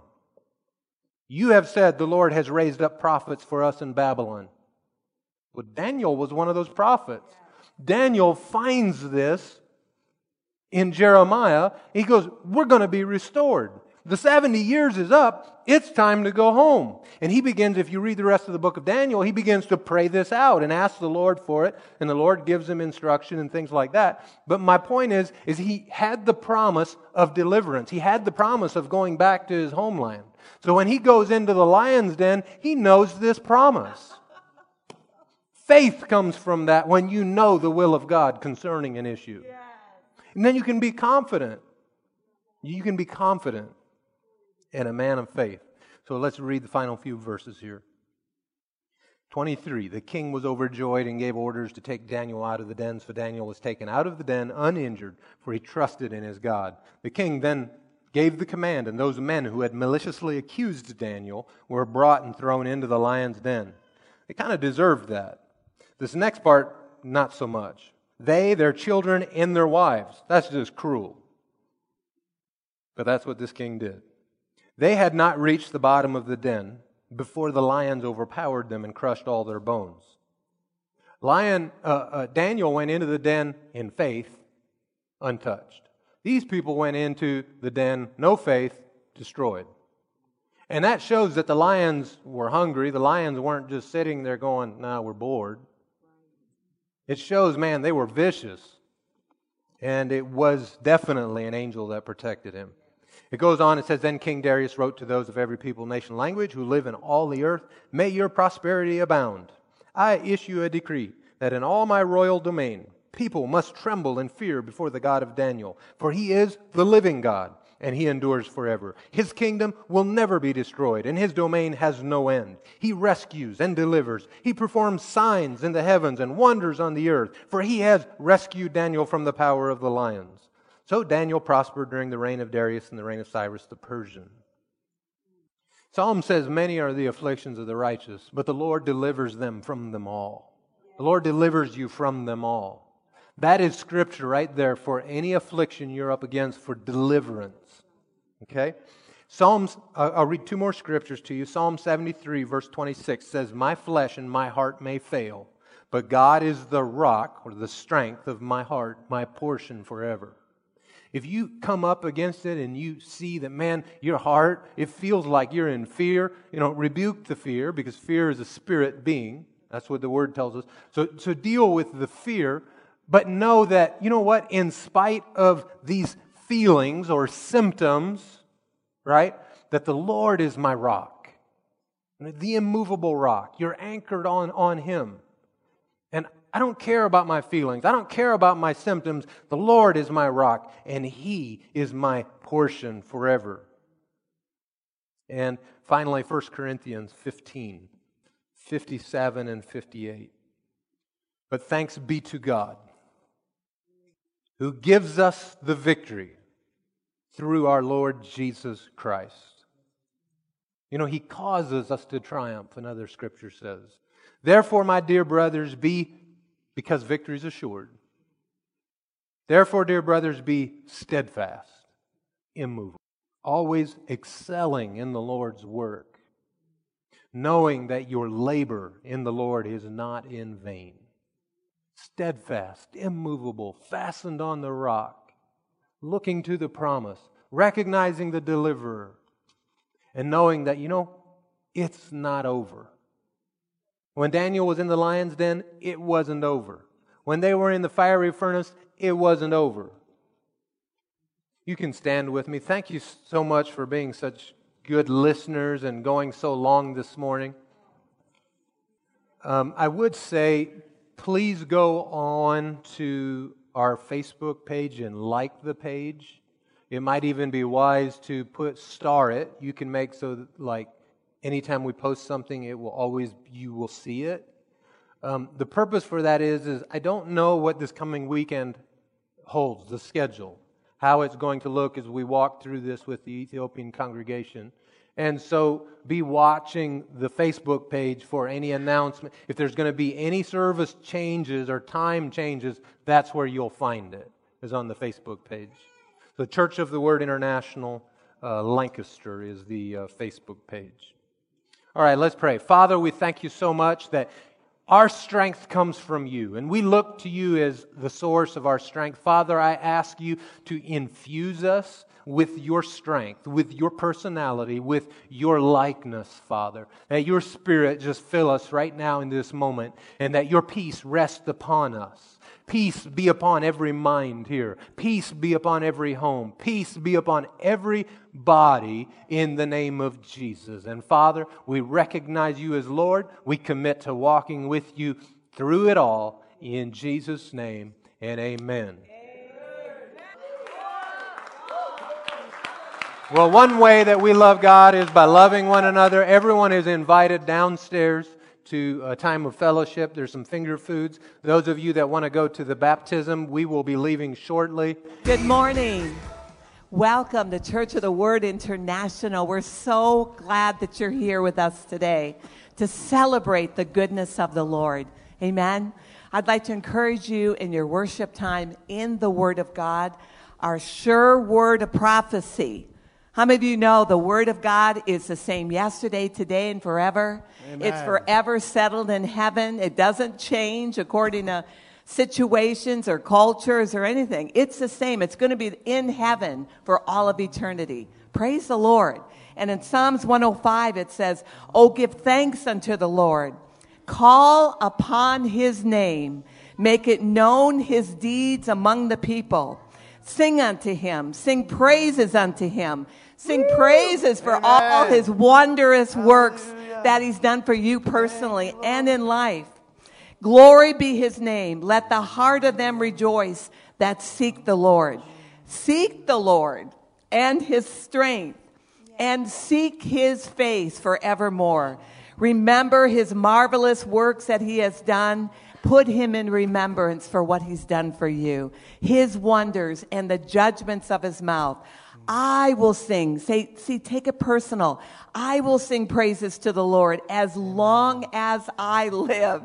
You have said the Lord has raised up prophets for us in Babylon. Well, Daniel was one of those prophets. Daniel finds this in Jeremiah. He goes, We're going to be restored. The 70 years is up. It's time to go home. And he begins, if you read the rest of the book of Daniel, he begins to pray this out and ask the Lord for it. And the Lord gives him instruction and things like that. But my point is, is he had the promise of deliverance. He had the promise of going back to his homeland. So when he goes into the lion's den, he knows this promise. Faith comes from that when you know the will of God concerning an issue. And then you can be confident. You can be confident in a man of faith. So let's read the final few verses here. 23. The king was overjoyed and gave orders to take Daniel out of the den. So Daniel was taken out of the den uninjured, for he trusted in his God. The king then gave the command, and those men who had maliciously accused Daniel were brought and thrown into the lion's den. They kind of deserved that. This next part, not so much. They, their children, and their wives. That's just cruel. But that's what this king did. They had not reached the bottom of the den before the lions overpowered them and crushed all their bones. Lion, uh, uh, Daniel went into the den in faith, untouched. These people went into the den, no faith, destroyed. And that shows that the lions were hungry. The lions weren't just sitting there going, nah, we're bored. It shows, man, they were vicious. And it was definitely an angel that protected him. It goes on, it says, Then King Darius wrote to those of every people, nation, language who live in all the earth, May your prosperity abound. I issue a decree that in all my royal domain, people must tremble and fear before the God of Daniel, for he is the living God and he endures forever. His kingdom will never be destroyed, and his domain has no end. He rescues and delivers. He performs signs in the heavens and wonders on the earth, for he has rescued Daniel from the power of the lions. So Daniel prospered during the reign of Darius and the reign of Cyrus the Persian. Psalm says, Many are the afflictions of the righteous, but the Lord delivers them from them all. The Lord delivers you from them all. That is scripture right there for any affliction you're up against for deliverance. Okay? Psalms, I'll read two more scriptures to you. Psalm 73, verse 26 says, My flesh and my heart may fail, but God is the rock or the strength of my heart, my portion forever. If you come up against it and you see that, man, your heart, it feels like you're in fear, you know, rebuke the fear because fear is a spirit being. That's what the word tells us. So, so deal with the fear, but know that, you know what, in spite of these feelings or symptoms, right? That the Lord is my rock, the immovable rock. You're anchored on, on Him. And I don't care about my feelings. I don't care about my symptoms. The Lord is my rock, and He is my portion forever. And finally, 1 Corinthians 15, 57 and 58. But thanks be to God who gives us the victory through our Lord Jesus Christ. You know, He causes us to triumph, another scripture says. Therefore, my dear brothers, be, because victory is assured. Therefore, dear brothers, be steadfast, immovable, always excelling in the Lord's work, knowing that your labor in the Lord is not in vain steadfast, immovable, fastened on the rock, looking to the promise, recognizing the deliverer, and knowing that, you know, it's not over. When Daniel was in the lion's den, it wasn't over. When they were in the fiery furnace, it wasn't over. You can stand with me. Thank you so much for being such good listeners and going so long this morning. Um, I would say please go on to our Facebook page and like the page. It might even be wise to put star it. You can make so that, like anytime we post something, it will always you will see it. Um, the purpose for that is is I don't know what this coming weekend holds, the schedule, how it's going to look as we walk through this with the Ethiopian congregation. And so be watching the Facebook page for any announcement. If there's going to be any service changes or time changes, that's where you'll find it, is on the Facebook page. The Church of the Word International uh, Lancaster is the uh, Facebook page. All right, let's pray. Father, we thank you so much that our strength comes from you, and we look to you as the source of our strength. Father, I ask you to infuse us with your strength, with your personality, with your likeness, Father. That your spirit just fill us right now in this moment, and that your peace rest upon us. Peace be upon every mind here. Peace be upon every home. Peace be upon every body in the name of Jesus. And Father, we recognize you as Lord. We commit to walking with you through it all in Jesus' name and amen. Well, one way that we love God is by loving one another. Everyone is invited downstairs to a time of fellowship. There's some finger foods. Those of you that want to go to the baptism, we will be leaving shortly. Good morning. Welcome to Church of the Word International. We're so glad that you're here with us today to celebrate the goodness of the Lord. Amen. I'd like to encourage you in your worship time in the Word of God, our sure word of prophecy. How many of you know the Word of God is the same yesterday, today, and forever? Amen. It's forever settled in heaven. It doesn't change according to situations or cultures or anything. It's the same. It's going to be in heaven for all of eternity. Praise the Lord. And in Psalms 105, it says, Oh, give thanks unto the Lord. Call upon his name. Make it known his deeds among the people. Sing unto him. Sing praises unto him. Sing praises for Amen. all his wondrous Hallelujah. works that he's done for you personally and in life. Glory be his name. Let the heart of them rejoice that seek the Lord. Seek the Lord and his strength and seek his face forevermore. Remember his marvelous works that he has done. Put him in remembrance for what he's done for you, his wonders and the judgments of his mouth. I will sing. Say, see, take it personal. I will sing praises to the Lord as long as I live.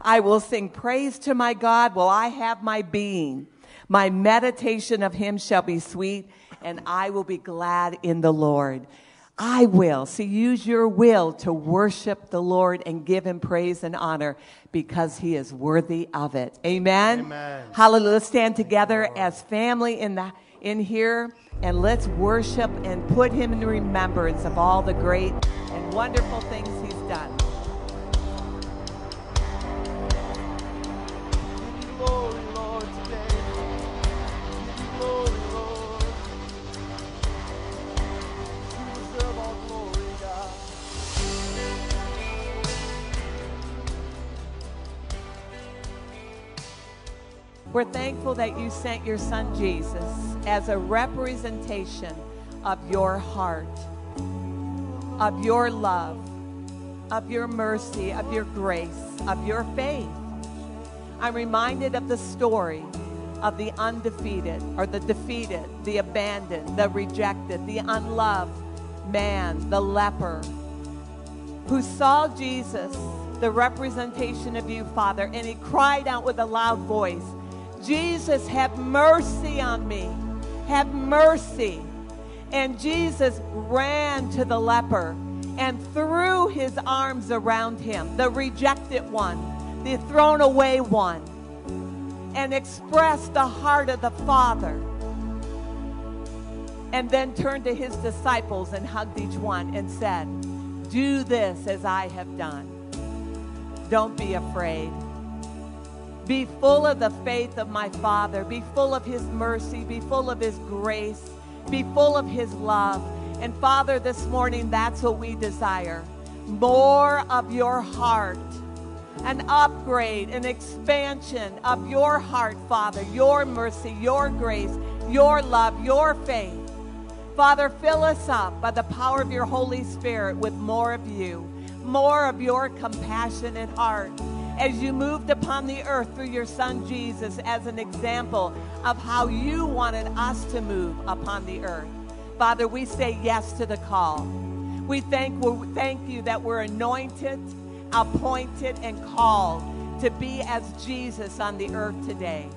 I will sing praise to my God while I have my being. My meditation of him shall be sweet, and I will be glad in the Lord. I will. See, use your will to worship the Lord and give him praise and honor because he is worthy of it. Amen. Amen. Hallelujah. Let's stand together as family in the in here and let's worship and put him in remembrance of all the great and wonderful things he's done. We're thankful that you sent your son Jesus as a representation of your heart, of your love, of your mercy, of your grace, of your faith. I'm reminded of the story of the undefeated or the defeated, the abandoned, the rejected, the unloved man, the leper, who saw Jesus, the representation of you, Father, and he cried out with a loud voice, Jesus, have mercy on me. Have mercy. And Jesus ran to the leper and threw his arms around him, the rejected one, the thrown away one, and expressed the heart of the Father. And then turned to his disciples and hugged each one and said, Do this as I have done. Don't be afraid. Be full of the faith of my Father. Be full of His mercy. Be full of His grace. Be full of His love. And Father, this morning, that's what we desire more of your heart, an upgrade, an expansion of your heart, Father, your mercy, your grace, your love, your faith. Father, fill us up by the power of your Holy Spirit with more of you, more of your compassionate heart as you moved upon the earth through your Son Jesus as an example of how you wanted us to move upon the earth. Father, we say yes to the call. We thank, we thank you that we're anointed, appointed, and called to be as Jesus on the earth today.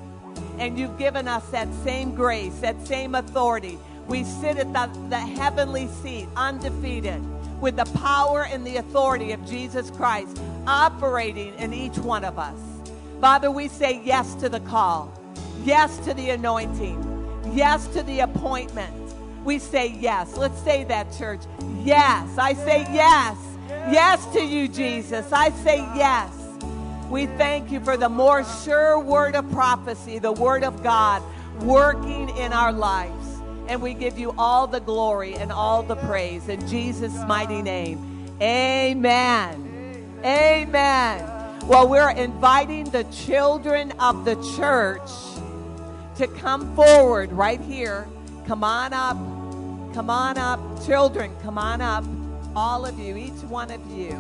And you've given us that same grace, that same authority. We sit at the, the heavenly seat, undefeated, with the power and the authority of Jesus Christ operating in each one of us. Father, we say yes to the call, yes to the anointing, yes to the appointment. We say yes. Let's say that, church. Yes. I say yes. Yes to you, Jesus. I say yes. We thank you for the more sure word of prophecy, the word of God working in our lives. And we give you all the glory and all the praise in Jesus' mighty name. Amen. Amen. Well, we're inviting the children of the church to come forward right here. Come on up. Come on up. Children, come on up. All of you, each one of you.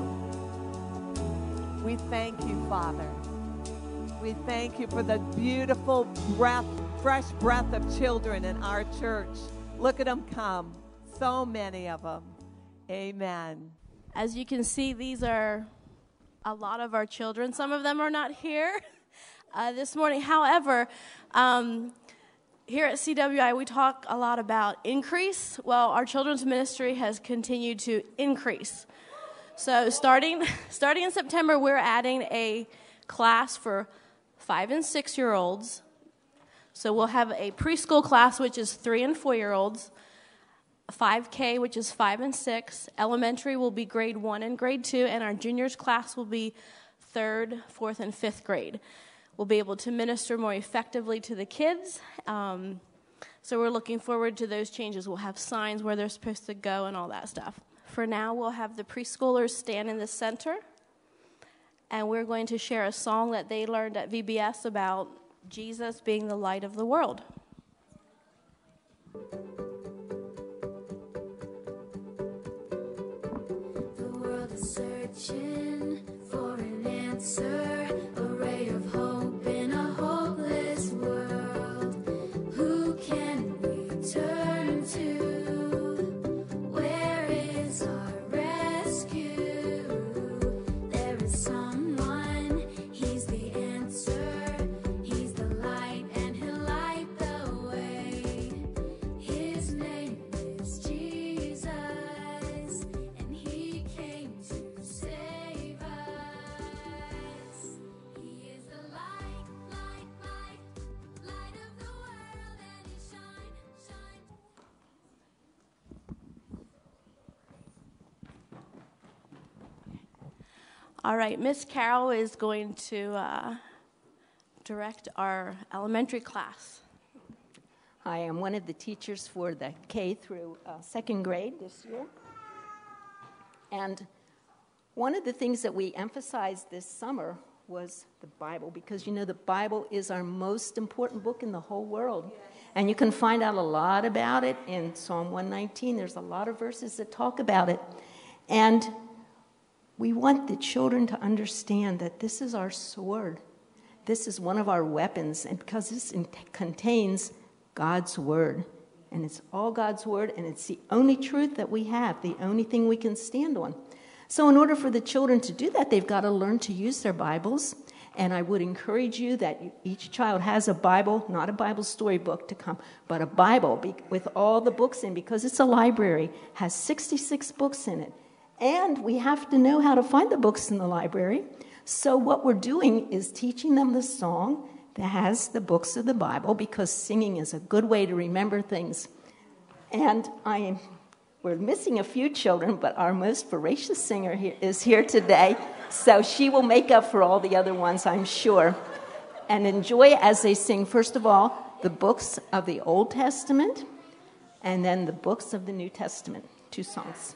We thank you, Father. We thank you for the beautiful breath, fresh breath of children in our church. Look at them come. So many of them. Amen. As you can see, these are a lot of our children. Some of them are not here uh, this morning. However, um, here at CWI, we talk a lot about increase. Well, our children's ministry has continued to increase. So, starting, starting in September, we're adding a class for five and six year olds. So, we'll have a preschool class, which is three and four year olds, 5K, which is five and six. Elementary will be grade one and grade two, and our juniors class will be third, fourth, and fifth grade. We'll be able to minister more effectively to the kids. Um, so we're looking forward to those changes. We'll have signs where they're supposed to go and all that stuff. For now, we'll have the preschoolers stand in the center, and we're going to share a song that they learned at VBS about Jesus being the light of the world. The world is searching for an answer, a ray of hope in a hopeless world. Who can we turn to? All right, Miss Carol is going to uh, direct our elementary class. I'm one of the teachers for the K through uh, second grade this year. And one of the things that we emphasized this summer was the Bible, because you know, the Bible is our most important book in the whole world. And you can find out a lot about it in Psalm 119. There's a lot of verses that talk about it. And we want the children to understand that this is our sword. This is one of our weapons, and because this in- contains God's word. And it's all God's word, and it's the only truth that we have, the only thing we can stand on. So, in order for the children to do that, they've got to learn to use their Bibles. And I would encourage you that each child has a Bible, not a Bible storybook to come, but a Bible with all the books in, because it's a library, has 66 books in it. And we have to know how to find the books in the library. So, what we're doing is teaching them the song that has the books of the Bible because singing is a good way to remember things. And I we're missing a few children, but our most voracious singer here is here today. So, she will make up for all the other ones, I'm sure. And enjoy as they sing, first of all, the books of the Old Testament and then the books of the New Testament. Two songs.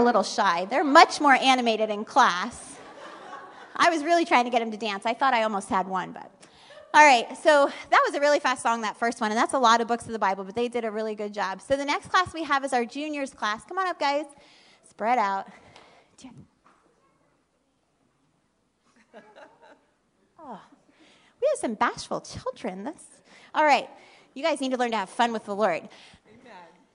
a little shy. They're much more animated in class. I was really trying to get them to dance. I thought I almost had one, but. All right, so that was a really fast song, that first one, and that's a lot of books of the Bible, but they did a really good job. So the next class we have is our juniors class. Come on up, guys. Spread out. Oh, we have some bashful children. That's all right. You guys need to learn to have fun with the Lord.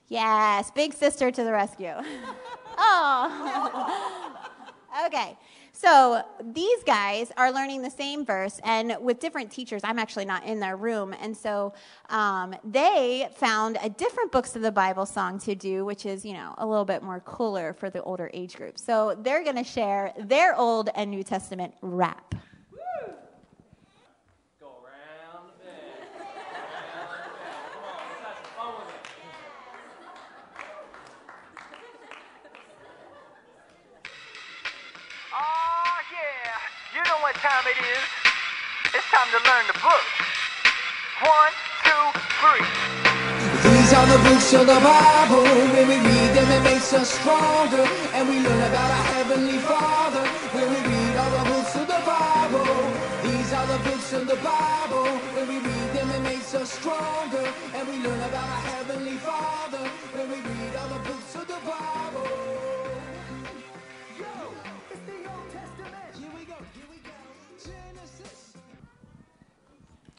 Yes, big sister to the rescue. oh. okay. So these guys are learning the same verse, and with different teachers. I'm actually not in their room, and so um, they found a different books of the Bible song to do, which is you know a little bit more cooler for the older age group. So they're going to share their Old and New Testament rap. Time it is. It's time to learn the book. One, two, three. These are the books of the Bible. When we read them, it makes us stronger. And we learn about our Heavenly Father. When we read all the books of the Bible. These are the books of the Bible. When we read them, it makes us stronger. And we learn about our Heavenly Father.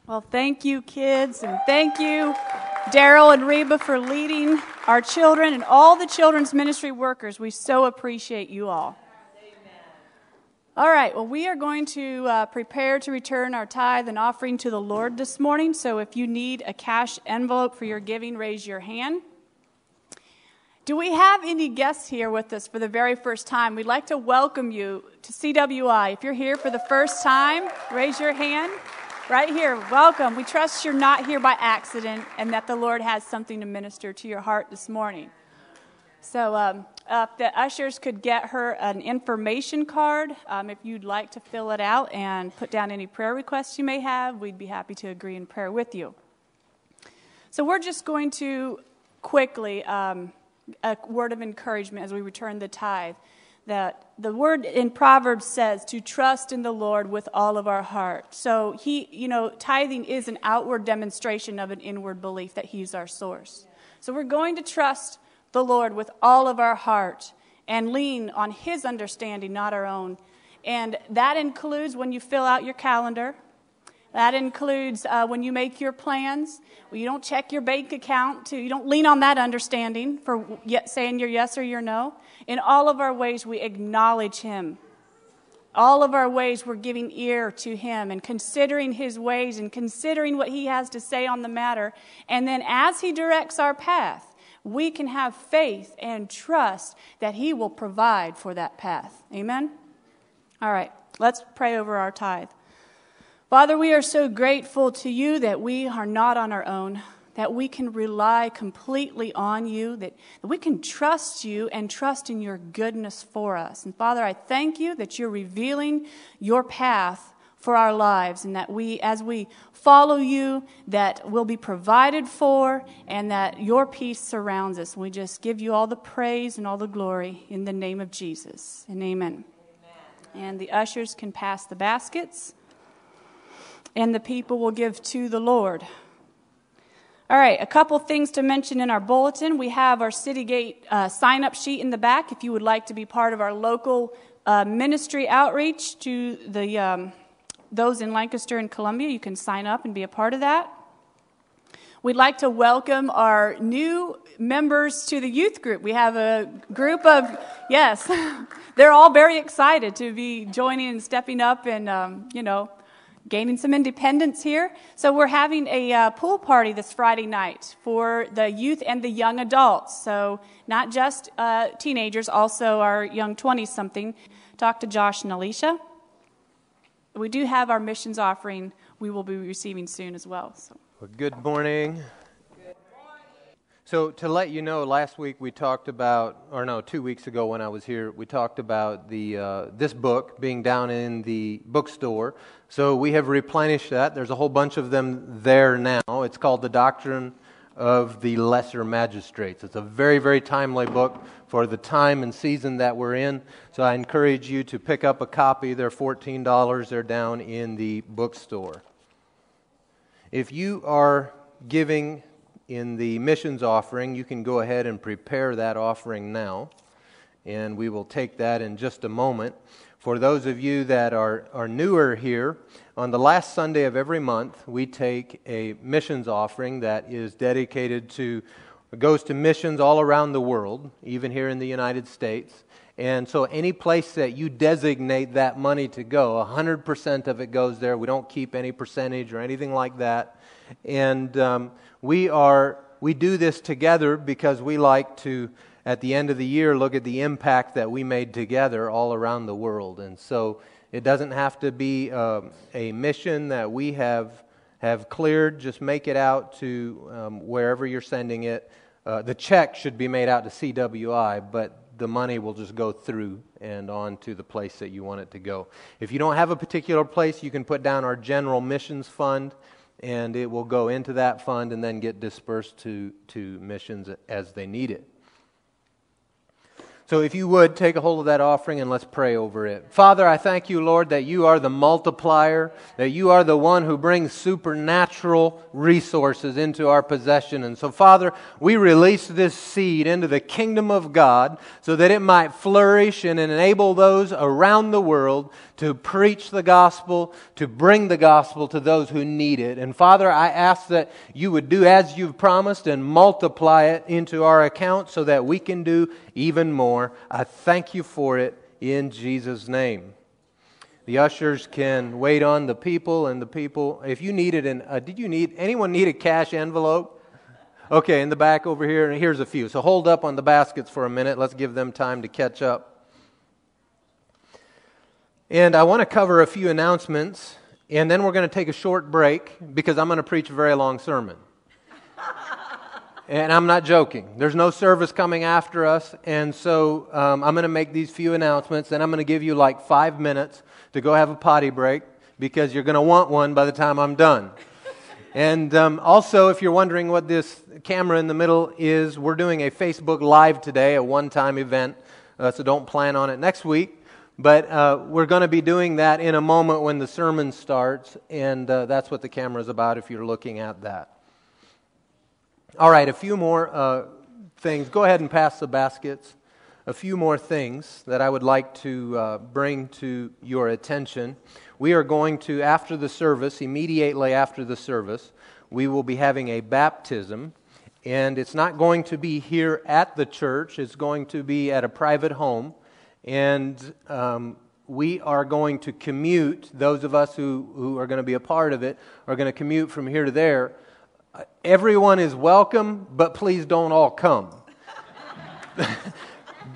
Well, thank you, kids, and thank you, Daryl and Reba, for leading our children and all the children's ministry workers. We so appreciate you all. Amen. All right, well, we are going to uh, prepare to return our tithe and offering to the Lord this morning. So if you need a cash envelope for your giving, raise your hand. Do we have any guests here with us for the very first time? We'd like to welcome you to CWI. If you're here for the first time, raise your hand. Right here, welcome. We trust you're not here by accident and that the Lord has something to minister to your heart this morning. So, um, uh, the ushers could get her an information card, um, if you'd like to fill it out and put down any prayer requests you may have, we'd be happy to agree in prayer with you. So, we're just going to quickly, um, a word of encouragement as we return the tithe. That the word in Proverbs says to trust in the Lord with all of our heart. So, he, you know, tithing is an outward demonstration of an inward belief that He's our source. So, we're going to trust the Lord with all of our heart and lean on His understanding, not our own. And that includes when you fill out your calendar. That includes uh, when you make your plans. You don't check your bank account. To, you don't lean on that understanding for saying your yes or your no. In all of our ways, we acknowledge Him. All of our ways, we're giving ear to Him and considering His ways and considering what He has to say on the matter. And then as He directs our path, we can have faith and trust that He will provide for that path. Amen? All right, let's pray over our tithe. Father, we are so grateful to you that we are not on our own, that we can rely completely on you, that, that we can trust you and trust in your goodness for us. And Father, I thank you that you're revealing your path for our lives and that we as we follow you that we'll be provided for and that your peace surrounds us we just give you all the praise and all the glory in the name of jesus and amen, amen. and the ushers can pass the baskets and the people will give to the Lord. All right, a couple things to mention in our bulletin. We have our City Gate uh, sign up sheet in the back if you would like to be part of our local uh, ministry outreach to the, um, those in Lancaster and Columbia. You can sign up and be a part of that. We'd like to welcome our new members to the youth group. We have a group of, yes, they're all very excited to be joining and stepping up and, um, you know, gaining some independence here. So we're having a uh, pool party this Friday night for the youth and the young adults. So not just uh, teenagers, also our young 20 something. Talk to Josh and Alicia. We do have our missions offering we will be receiving soon as well. So. Well, good morning. So, to let you know, last week we talked about, or no, two weeks ago when I was here, we talked about the uh, this book being down in the bookstore. So we have replenished that. There's a whole bunch of them there now. It's called The Doctrine of the Lesser Magistrates. It's a very, very timely book for the time and season that we're in. So I encourage you to pick up a copy. They're $14. They're down in the bookstore. If you are giving in the missions offering, you can go ahead and prepare that offering now. And we will take that in just a moment. For those of you that are, are newer here, on the last Sunday of every month, we take a missions offering that is dedicated to, goes to missions all around the world, even here in the United States. And so, any place that you designate that money to go, 100% of it goes there. We don't keep any percentage or anything like that. And um, we, are, we do this together because we like to, at the end of the year, look at the impact that we made together all around the world. And so, it doesn't have to be uh, a mission that we have, have cleared. Just make it out to um, wherever you're sending it. Uh, the check should be made out to CWI, but the money will just go through and on to the place that you want it to go. If you don't have a particular place, you can put down our general missions fund, and it will go into that fund and then get dispersed to, to missions as they need it. So, if you would, take a hold of that offering and let's pray over it. Father, I thank you, Lord, that you are the multiplier, that you are the one who brings supernatural resources into our possession. And so, Father, we release this seed into the kingdom of God so that it might flourish and enable those around the world to preach the gospel, to bring the gospel to those who need it. And Father, I ask that you would do as you've promised and multiply it into our account so that we can do even more. I thank you for it in Jesus' name. The ushers can wait on the people, and the people, if you needed an, uh, did you need, anyone need a cash envelope? Okay, in the back over here, and here's a few. So hold up on the baskets for a minute. Let's give them time to catch up. And I want to cover a few announcements, and then we're going to take a short break because I'm going to preach a very long sermon. and I'm not joking. There's no service coming after us, and so um, I'm going to make these few announcements, and I'm going to give you like five minutes to go have a potty break because you're going to want one by the time I'm done. And um, also, if you're wondering what this camera in the middle is, we're doing a Facebook Live today, a one time event, uh, so don't plan on it next week. But uh, we're going to be doing that in a moment when the sermon starts, and uh, that's what the camera is about if you're looking at that. All right, a few more uh, things. Go ahead and pass the baskets. A few more things that I would like to uh, bring to your attention. We are going to, after the service, immediately after the service, we will be having a baptism. And it's not going to be here at the church, it's going to be at a private home and um, we are going to commute, those of us who, who are going to be a part of it are going to commute from here to there. Uh, everyone is welcome, but please don't all come.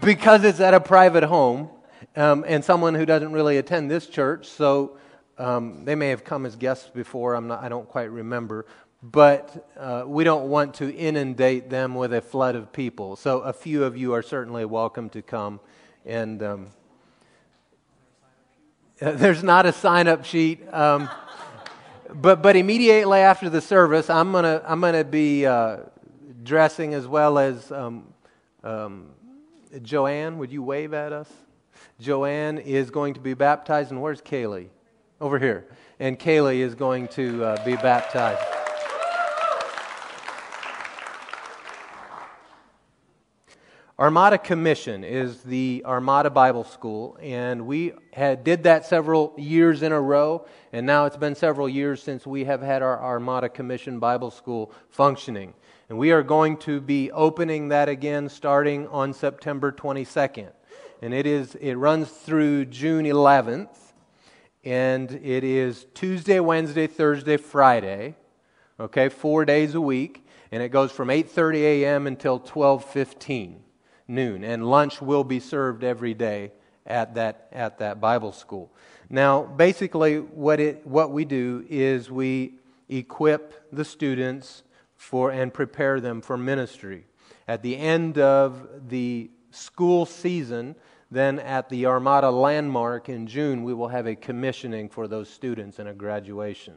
because it's at a private home um, and someone who doesn't really attend this church, so um, they may have come as guests before, I'm not, I don't quite remember. But uh, we don't want to inundate them with a flood of people. So a few of you are certainly welcome to come and um, there's not a sign up sheet. Um, but, but immediately after the service, I'm going to I'm gonna be uh, dressing as well as um, um, Joanne. Would you wave at us? Joanne is going to be baptized, and where's Kaylee? Over here. And Kaylee is going to uh, be baptized. Armada Commission is the Armada Bible School, and we had, did that several years in a row, and now it's been several years since we have had our Armada Commission Bible School functioning. And we are going to be opening that again starting on September 22nd. And it, is, it runs through June 11th, and it is Tuesday, Wednesday, Thursday, Friday, okay, four days a week, and it goes from 8.30 a.m. until 12.15 noon, and lunch will be served every day at that, at that Bible school. Now, basically, what, it, what we do is we equip the students for and prepare them for ministry. At the end of the school season, then at the Armada Landmark in June, we will have a commissioning for those students and a graduation.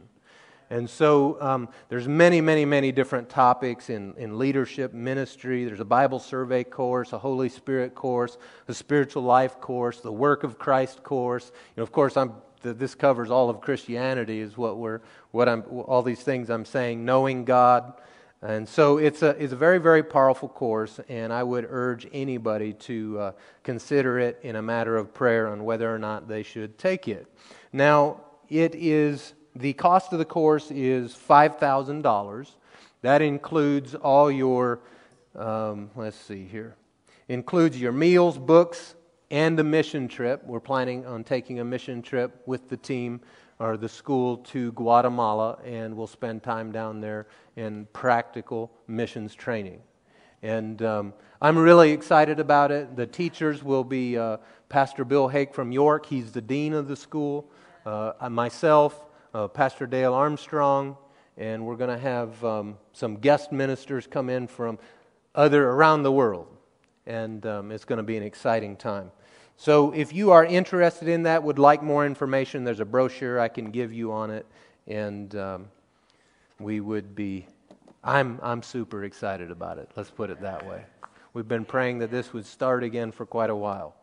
And so um, there's many, many, many different topics in, in leadership, ministry. There's a Bible survey course, a Holy Spirit course, a spiritual life course, the Work of Christ course. You know, of course, I'm, th- this covers all of Christianity. Is what we're, what I'm, all these things I'm saying. Knowing God, and so it's a, it's a very, very powerful course, and I would urge anybody to uh, consider it in a matter of prayer on whether or not they should take it. Now, it is the cost of the course is $5,000. That includes all your, um, let's see here, includes your meals, books, and a mission trip. We're planning on taking a mission trip with the team or the school to Guatemala, and we'll spend time down there in practical missions training. And um, I'm really excited about it. The teachers will be uh, Pastor Bill Hake from York, he's the dean of the school, uh, myself, uh, Pastor Dale Armstrong, and we're going to have um, some guest ministers come in from other around the world. And um, it's going to be an exciting time. So if you are interested in that, would like more information, there's a brochure I can give you on it. And um, we would be, I'm, I'm super excited about it. Let's put it that way. We've been praying that this would start again for quite a while.